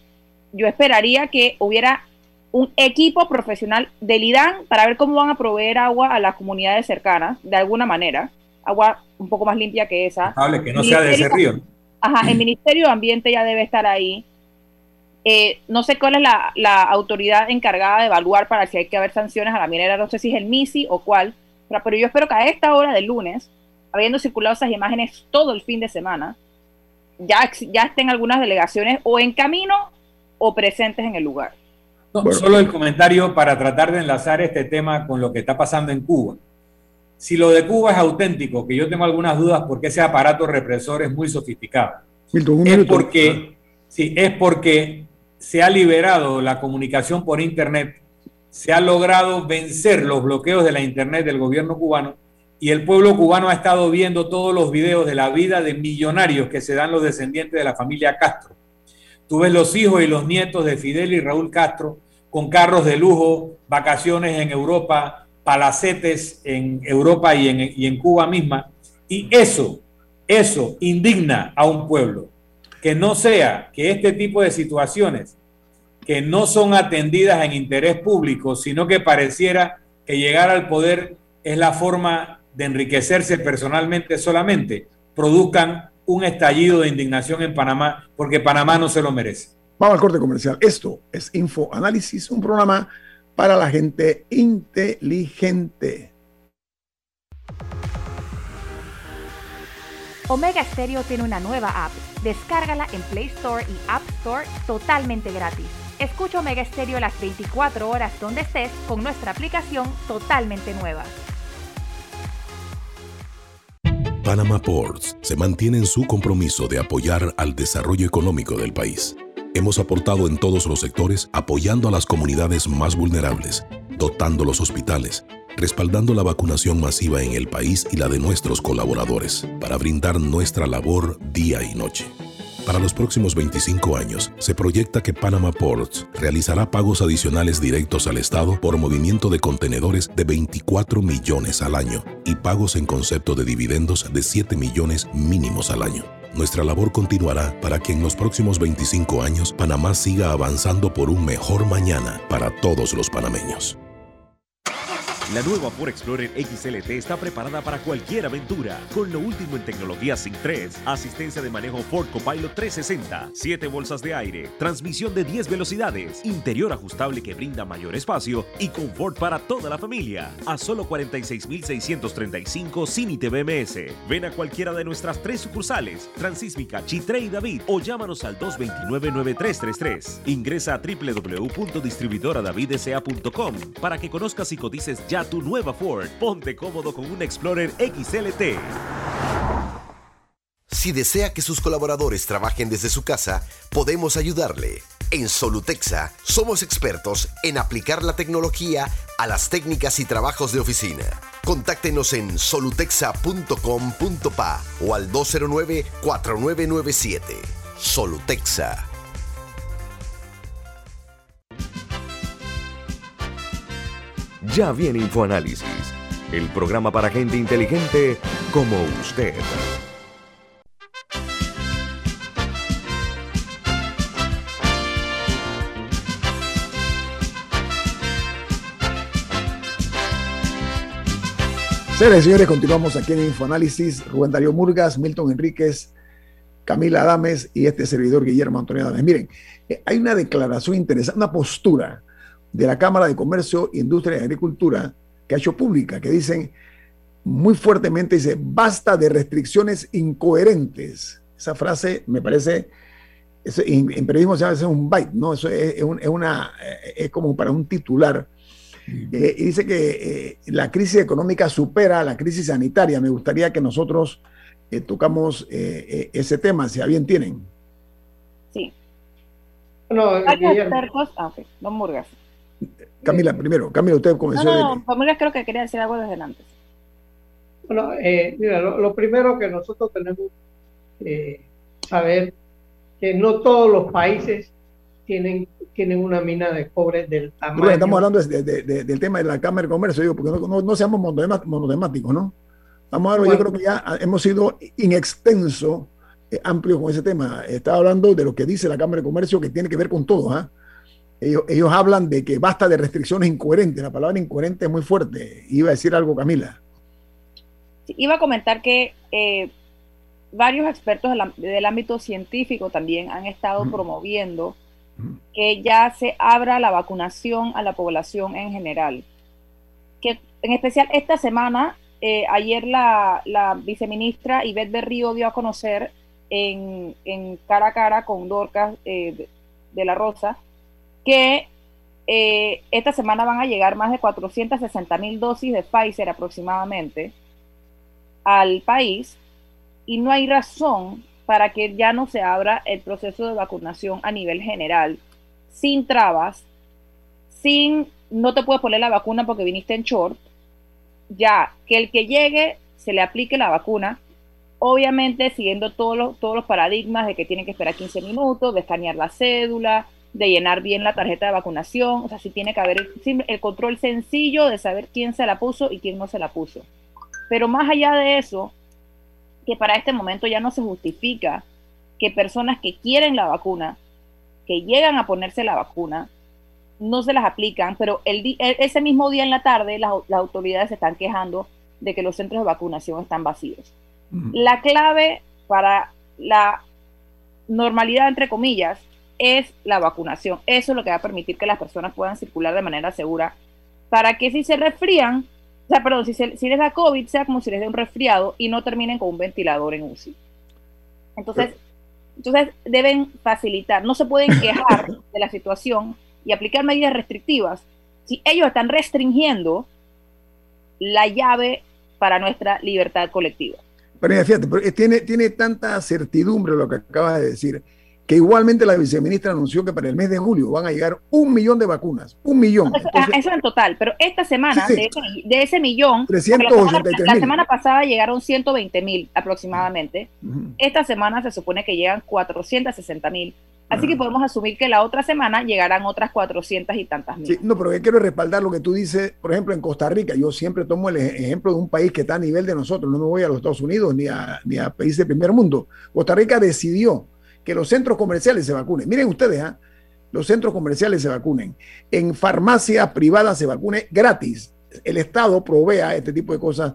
yo esperaría que hubiera un equipo profesional del IDAN para ver cómo van a proveer agua a las comunidades cercanas, de alguna manera, agua un poco más limpia que esa. que no sea de ese río. Ajá, el Ministerio de Ambiente ya debe estar ahí. Eh, no sé cuál es la, autoridad encargada de evaluar para si hay que haber sanciones a la minera, no sé si es el MISI o cuál, pero, yo espero que a esta hora del lunes, habiendo circulado esas imágenes todo el fin de semana, ya, ya estén algunas delegaciones o en camino o presentes en el lugar. solo el comentario para tratar de enlazar este tema con lo que está pasando en Cuba. Si lo de Cuba es auténtico, que yo tengo algunas dudas porque ese aparato represor es muy sofisticado, es porque, sí, es porque se ha liberado la comunicación por Internet, se ha logrado vencer los bloqueos de la Internet del gobierno cubano y el pueblo cubano ha estado viendo todos los videos de la vida de millonarios que se dan los descendientes de la familia Castro. Tú ves los hijos y los nietos de Fidel y Raúl Castro con carros de lujo, vacaciones en Europa, palacetes en Europa y en, y en Cuba misma. Y eso, eso indigna a un pueblo que no sea que este tipo de situaciones que no son atendidas en interés público, sino que pareciera que llegar al poder es la forma de enriquecerse personalmente solamente, produzcan un estallido de indignación en Panamá, porque Panamá no se lo merece. Vamos al corte comercial. Esto es Info Análisis, un programa para la gente inteligente. Omega Stereo tiene una nueva app. Descárgala en Play Store y App Store totalmente gratis. Escucha Omega Stereo las 24 horas donde estés con nuestra aplicación totalmente nueva. Panama Ports se mantiene en su compromiso de apoyar al desarrollo económico del país. Hemos aportado en todos los sectores apoyando a las comunidades más vulnerables, dotando los hospitales, respaldando la vacunación masiva en el país y la de nuestros colaboradores, para brindar nuestra labor día y noche. Para los próximos 25 años, se proyecta que Panama Ports realizará pagos adicionales directos al Estado por movimiento de contenedores de 24 millones al año y pagos en concepto de dividendos de 7 millones mínimos al año. Nuestra labor continuará para que en los próximos 25 años Panamá siga avanzando por un mejor mañana para todos los panameños. La nueva Ford Explorer XLT está preparada para cualquier aventura, con lo último en tecnología Sync 3, asistencia de manejo Ford Copilot 360, 7 bolsas de aire, transmisión de 10 velocidades, interior ajustable que brinda mayor espacio y confort para toda la familia. A solo 46,635 sin ITBMS. Ven a cualquiera de nuestras tres sucursales, Transísmica, Chitre y David, o llámanos al 229-9333. Ingresa a www.distribuidoradavidsa.com para que conozcas y codices ya tu nueva Ford. Ponte cómodo con un Explorer XLT. Si desea que sus colaboradores trabajen desde su casa, podemos ayudarle. En Solutexa somos expertos en aplicar la tecnología a las técnicas y trabajos de oficina. Contáctenos en solutexa.com.pa o al 209-4997. Solutexa. Ya viene InfoAnálisis, el programa para gente inteligente como usted. Señores señores, continuamos aquí en Infoanálisis. Rubén Darío Murgas, Milton Enríquez, Camila Adames y este servidor Guillermo Antonio Adames. Miren, eh, hay una declaración interesante, una postura de la Cámara de Comercio, Industria y Agricultura que ha hecho pública, que dicen muy fuertemente, dice, basta de restricciones incoherentes. Esa frase me parece, en, periodismo se llama un byte, ¿no? Eso es, una, es como para un titular. Eh, y dice que eh, la crisis económica supera a la crisis sanitaria. Me gustaría que nosotros eh, tocamos ese tema, si a bien tienen. Sí. No, expertos, ah, no Murgas. Camila, primero, Camila, usted comenzó. No, no, Camila creo que quería decir algo desde antes. Bueno, eh, mira, lo, primero que nosotros tenemos que saber que no todos los países tienen, tienen una mina de cobre del tamaño. estamos hablando del tema de la Cámara de Comercio, digo, porque no, no, seamos monotemáticos, ¿no? Vamos a ver, yo creo que ya hemos sido inextenso, eh, amplio con ese tema. Estaba hablando de lo que dice la Cámara de Comercio, que tiene que ver con todo, ¿ah? Ellos, hablan de que basta de restricciones incoherentes. La palabra incoherente es muy fuerte. Iba a decir algo, Camila. iba a comentar que eh, varios expertos del, ámbito científico también han estado promoviendo que ya se abra la vacunación a la población en general. Que en especial esta semana, eh, ayer la, viceministra Ivette Berrío dio a conocer en, cara a cara con Dorcas eh, de la Rosa que eh, esta semana van a llegar más de 460 mil dosis de Pfizer aproximadamente al país y no hay razón para que ya no se abra el proceso de vacunación a nivel general, sin trabas, sin no te puedes poner la vacuna porque viniste en short, ya que el que llegue se le aplique la vacuna, obviamente siguiendo todos los, todos los paradigmas de que tiene que esperar 15 minutos, de escanear la cédula, de llenar bien la tarjeta de vacunación, o sea, si tiene que haber el, control sencillo de saber quién se la puso y quién no se la puso. Pero más allá de eso, que para este momento ya no se justifica que personas que quieren la vacuna, que llegan a ponerse la vacuna, no se las aplican, pero el, ese mismo día en la tarde las, autoridades se están quejando de que los centros de vacunación están vacíos. La clave para la normalidad, entre comillas, es la vacunación. Eso es lo que va a permitir que las personas puedan circular de manera segura para que si se resfrían o sea, perdón, si, si les da COVID, sea como si les dé un resfriado y no terminen con un ventilador en UCI. Entonces, entonces deben facilitar, no se pueden quejar de la situación y aplicar medidas restrictivas si ellos están restringiendo la llave para nuestra libertad colectiva. Pero fíjate, tiene, tiene tanta certidumbre lo que acabas de decir que igualmente la viceministra anunció que para el mes de julio van a llegar un millón de vacunas, un millón. Eso, en total, pero esta semana, De, ese, millón, la, semana, pasada llegaron 120 mil aproximadamente, esta semana se supone que llegan 460 mil, así que podemos asumir que la otra semana llegarán otras 400 y tantas mil. Sí, no, pero yo quiero respaldar lo que tú dices, por ejemplo, en Costa Rica, yo siempre tomo el ejemplo de un país que está a nivel de nosotros, no me voy a los Estados Unidos ni a, ni a países del primer mundo. Costa Rica decidió que los centros comerciales se vacunen. Miren ustedes, ¿ah? los centros comerciales se vacunen. En farmacias privadas se vacune gratis. El Estado provea este tipo de cosas.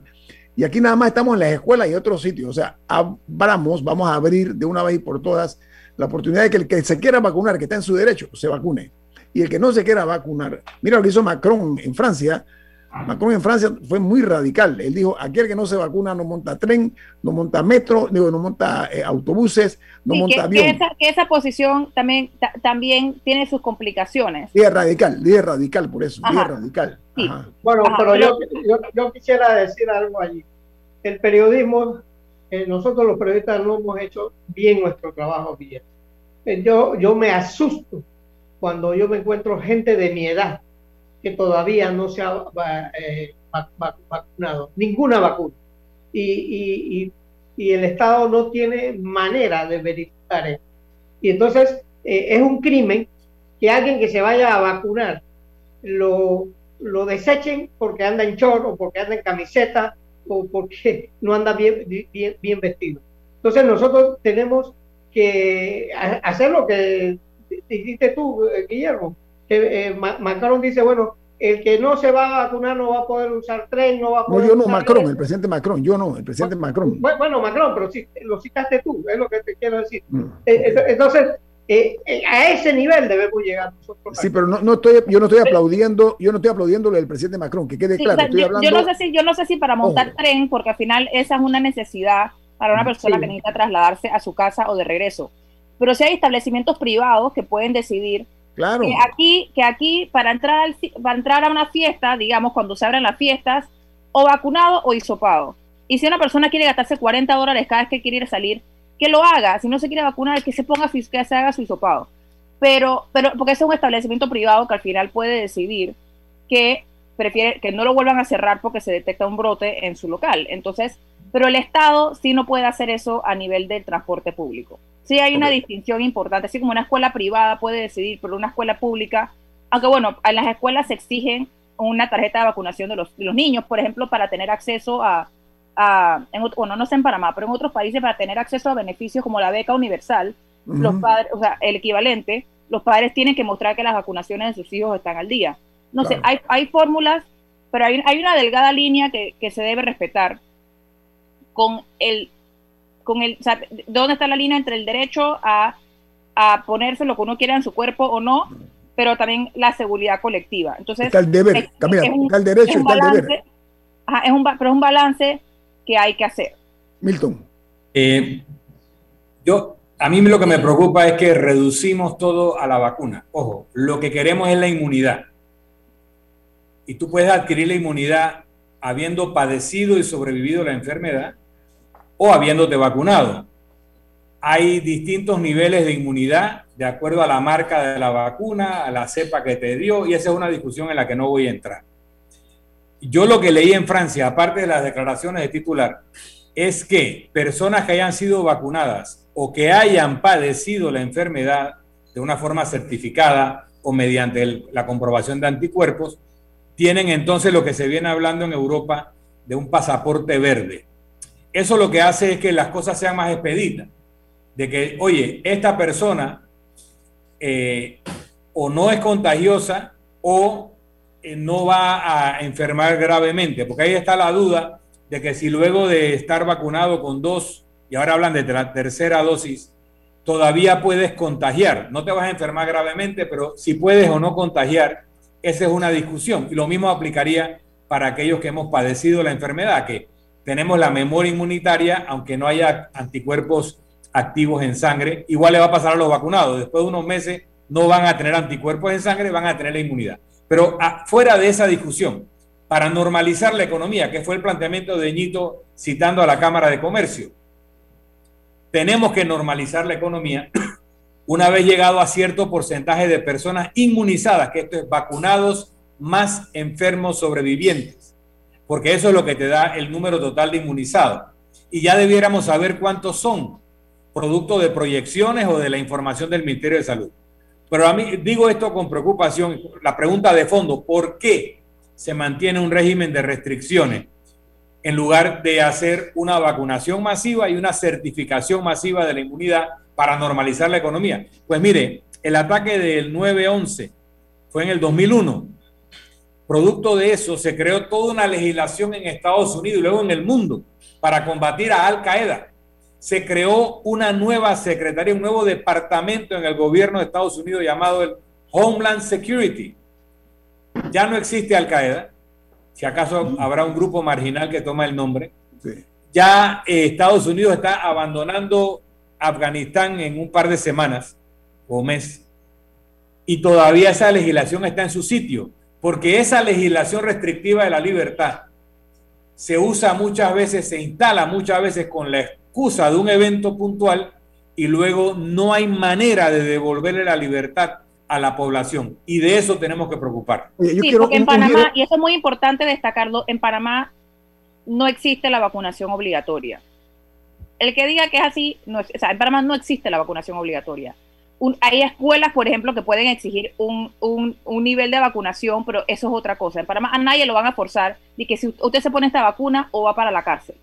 Y aquí nada más estamos en las escuelas y otros sitios. O sea, abramos, vamos a abrir de una vez y por todas la oportunidad de que el que se quiera vacunar, que está en su derecho, se vacune. Y el que no se quiera vacunar, mira lo que hizo Macron en Francia, Macron en Francia fue muy radical. Él dijo, aquel que no se vacuna no monta tren, no monta metro, digo, no monta eh, autobuses, no monta avión. Que esa, posición también, también tiene sus complicaciones. es radical, es radical por eso, es radical. Bueno, pero, yo, yo, quisiera decir algo allí. El periodismo, eh, nosotros los periodistas no hemos hecho bien nuestro trabajo bien. Eh, yo, yo me asusto cuando yo me encuentro gente de mi edad que todavía no se ha eh, vacunado, ninguna vacuna. Y, el Estado no tiene manera de verificar eso. Y entonces eh, es un crimen que alguien que se vaya a vacunar lo, lo desechen porque anda en short o porque anda en camiseta o porque no anda bien, bien, bien vestido. Entonces nosotros tenemos que hacer lo que dijiste tú, eh, Guillermo, eh, Macron dice, bueno, el que no se va a vacunar no va a poder usar tren, no va a poder... No, yo no, Macron, el presidente Macron, yo no, el presidente Macron. Bueno, Macron, pero si, lo citaste tú, es lo que te quiero decir. Mm. Eh, entonces, eh, a ese nivel debemos llegar nosotros. Sí, pero no, no estoy, yo no estoy aplaudiendo, yo no estoy aplaudiendo del presidente Macron, que quede claro. estoy yo, hablando... yo, no sé si, yo no sé si para montar tren, porque al final esa es una necesidad para una persona que necesita trasladarse a su casa o de regreso. Pero si hay establecimientos privados que pueden decidir Claro. Que aquí, que aquí para entrar, a una fiesta, digamos, cuando se abren las fiestas, o vacunado o hisopado. Y si una persona quiere gastarse 40 dólares cada vez que quiere salir, que lo haga. Si no se quiere vacunar, que se ponga que se haga su hisopado. Pero, pero, porque es un establecimiento privado que al final puede decidir que prefiere que no lo vuelvan a cerrar porque se detecta un brote en su local. Entonces, pero el Estado sí no puede hacer eso a nivel del transporte público. Sí hay una distinción importante, así como una escuela privada puede decidir por una escuela pública, aunque bueno, en las escuelas se exigen una tarjeta de vacunación de los, niños, por ejemplo, para tener acceso a, en, bueno, no sé en Panamá, pero en otros países para tener acceso a beneficios como la beca universal, los padres, o sea, el equivalente, los padres tienen que mostrar que las vacunaciones de sus hijos están al día. No sé, hay, hay fórmulas, pero hay, hay una delgada línea que, que se debe respetar con el con el, dónde está la línea entre el derecho a, ponerse lo que uno quiera en su cuerpo o no, pero también la seguridad colectiva. Entonces, está el deber, es, está el derecho, está el deber. es un, pero es un balance que hay que hacer. Milton. Eh, yo, a mí lo que me preocupa es que reducimos todo a la vacuna. Ojo, lo que queremos es la inmunidad. Y tú puedes adquirir la inmunidad habiendo padecido y sobrevivido la enfermedad o habiéndote vacunado. Hay distintos niveles de inmunidad de acuerdo a la marca de la vacuna, a la cepa que te dio, y esa es una discusión en la que no voy a entrar. Yo lo que leí en Francia, aparte de las declaraciones de titular, es que personas que hayan sido vacunadas o que hayan padecido la enfermedad de una forma certificada o mediante la comprobación de anticuerpos, tienen entonces lo que se viene hablando en Europa de un pasaporte verde. Eso lo que hace es que las cosas sean más expeditas. De que, oye, esta persona eh, o no es contagiosa o eh, no va a enfermar gravemente, porque ahí está la duda de que si luego de estar vacunado con dos, y ahora hablan de la tercera dosis, todavía puedes contagiar. No te vas a enfermar gravemente, pero si puedes o no contagiar, esa es una discusión. Y lo mismo aplicaría para aquellos que hemos padecido la enfermedad, que tenemos la memoria inmunitaria, aunque no haya anticuerpos activos en sangre, igual le va a pasar a los vacunados. Después de unos meses no van a tener anticuerpos en sangre, van a tener la inmunidad. Pero ah, fuera de esa discusión, para normalizar la economía, que fue el planteamiento de Ñito citando a la Cámara de Comercio, tenemos que normalizar la economía una vez llegado a cierto porcentaje de personas inmunizadas, que esto es vacunados más enfermos sobrevivientes, porque eso es lo que te da el número total de inmunizados. Y ya debiéramos saber cuántos son, producto de proyecciones o de la información del Ministerio de Salud. Pero a mí digo esto con preocupación, la pregunta de fondo, ¿por qué se mantiene un régimen de restricciones en lugar de hacer una vacunación masiva y una certificación masiva de la inmunidad para normalizar la economía? Pues mire, el ataque del 9-11 fue en el 2001. Producto de eso se creó toda una legislación en Estados Unidos y luego en el mundo para combatir a Al Qaeda. Se creó una nueva secretaría, un nuevo departamento en el gobierno de Estados Unidos llamado el Homeland Security. Ya no existe Al Qaeda, si acaso habrá un grupo marginal que toma el nombre. Ya eh, Estados Unidos está abandonando Afganistán en un par de semanas o mes y todavía esa legislación está en su sitio, porque esa legislación restrictiva de la libertad se usa muchas veces, se instala muchas veces con la excusa de un evento puntual y luego no hay manera de devolverle la libertad a la población y de eso tenemos que preocupar. sí, porque en Panamá, y eso es muy importante destacarlo, en Panamá no existe la vacunación obligatoria. El que diga que es así, no, o sea, en Panamá no existe la vacunación obligatoria. Hay escuelas, por ejemplo, que pueden exigir un, un, un, nivel de vacunación, pero eso es otra cosa. En Panamá a nadie lo van a forzar de que si usted se pone esta vacuna o va para la cárcel.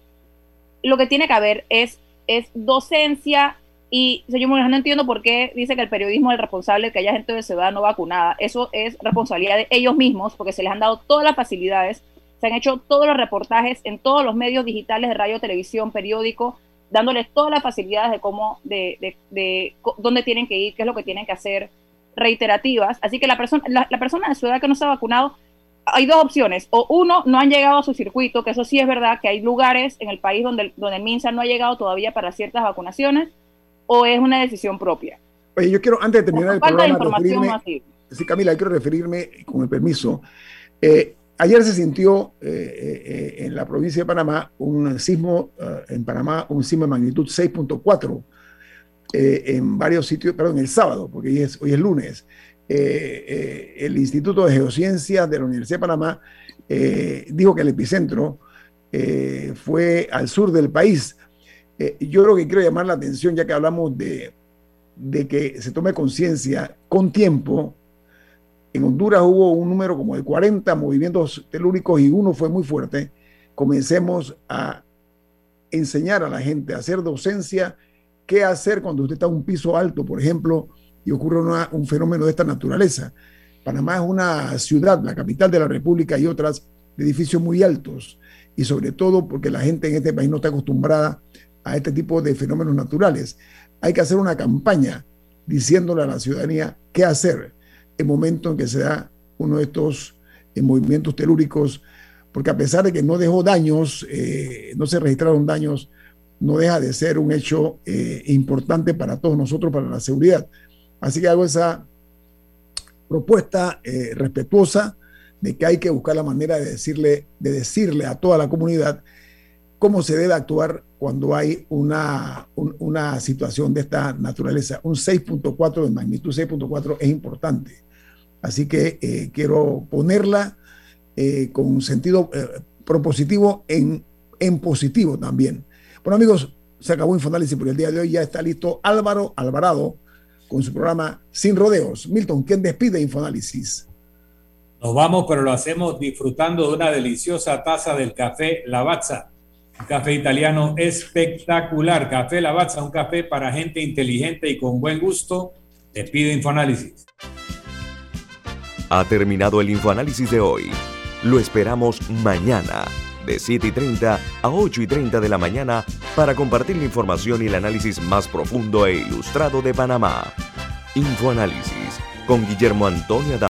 Lo que tiene que haber es, es docencia y señor no entiendo por qué dice que el periodismo es el responsable de que haya gente de ciudad no vacunada. Eso es responsabilidad de ellos mismos porque se les han dado todas las facilidades, se han hecho todos los reportajes en todos los medios digitales de radio, televisión, periódico, dándoles todas las facilidades de cómo, de, de, de, dónde tienen que ir, qué es lo que tienen que hacer, reiterativas. Así que la persona, la, la persona de ciudad que no se ha vacunado, hay dos opciones. O uno, no han llegado a su circuito, que eso sí es verdad, que hay lugares en el país donde, donde el MINSA no ha llegado todavía para ciertas vacunaciones o es una decisión propia? Oye, yo quiero, antes de terminar el programa, referirme, sí, Camila, quiero referirme, con el permiso, eh, ayer se sintió eh, eh, en la provincia de Panamá un sismo, en Panamá, un sismo de magnitud 6.4 en varios sitios, perdón, el sábado, porque hoy es, hoy es lunes. el Instituto de Geociencias de la Universidad de Panamá dijo que el epicentro fue al sur del país, eh, yo creo que quiero llamar la atención, ya que hablamos de, de que se tome conciencia con tiempo. En Honduras hubo un número como de 40 movimientos telúricos y uno fue muy fuerte. Comencemos a enseñar a la gente a hacer docencia, qué hacer cuando usted está en un piso alto, por ejemplo, y ocurre un fenómeno de esta naturaleza. Panamá es una ciudad, la capital de la República y otras de edificios muy altos, y sobre todo porque la gente en este país no está acostumbrada a este tipo de fenómenos naturales. Hay que hacer una campaña diciéndole a la ciudadanía qué hacer en momento en que se da uno de estos eh, movimientos telúricos, porque a pesar de que no dejó daños, eh, no se registraron daños, no deja de ser un hecho eh, importante para todos nosotros, para la seguridad. Así que hago esa propuesta respetuosa de que hay que buscar la manera de decirle, de decirle a toda la comunidad cómo se debe actuar cuando hay una, una situación de esta naturaleza. Un 6.4 de magnitud 6.4 es importante. Así que eh, quiero ponerla eh, con sentido eh, propositivo en, en positivo también. Bueno amigos, se acabó Infoanálisis por el día de hoy. Ya está listo Álvaro Alvarado con su programa Sin Rodeos. Milton, ¿quién despide Infoanálisis? Nos vamos, pero lo hacemos disfrutando de una deliciosa taza del café Lavazza un café italiano espectacular. Café Lavazza, un café para gente inteligente y con buen gusto. Te pido Infoanálisis. Ha terminado el Infoanálisis de hoy. Lo esperamos mañana, de 7 y 30 a 8 y 30 de la mañana, para compartir la información y el análisis más profundo e ilustrado de Panamá. Infoanálisis con Guillermo Antonio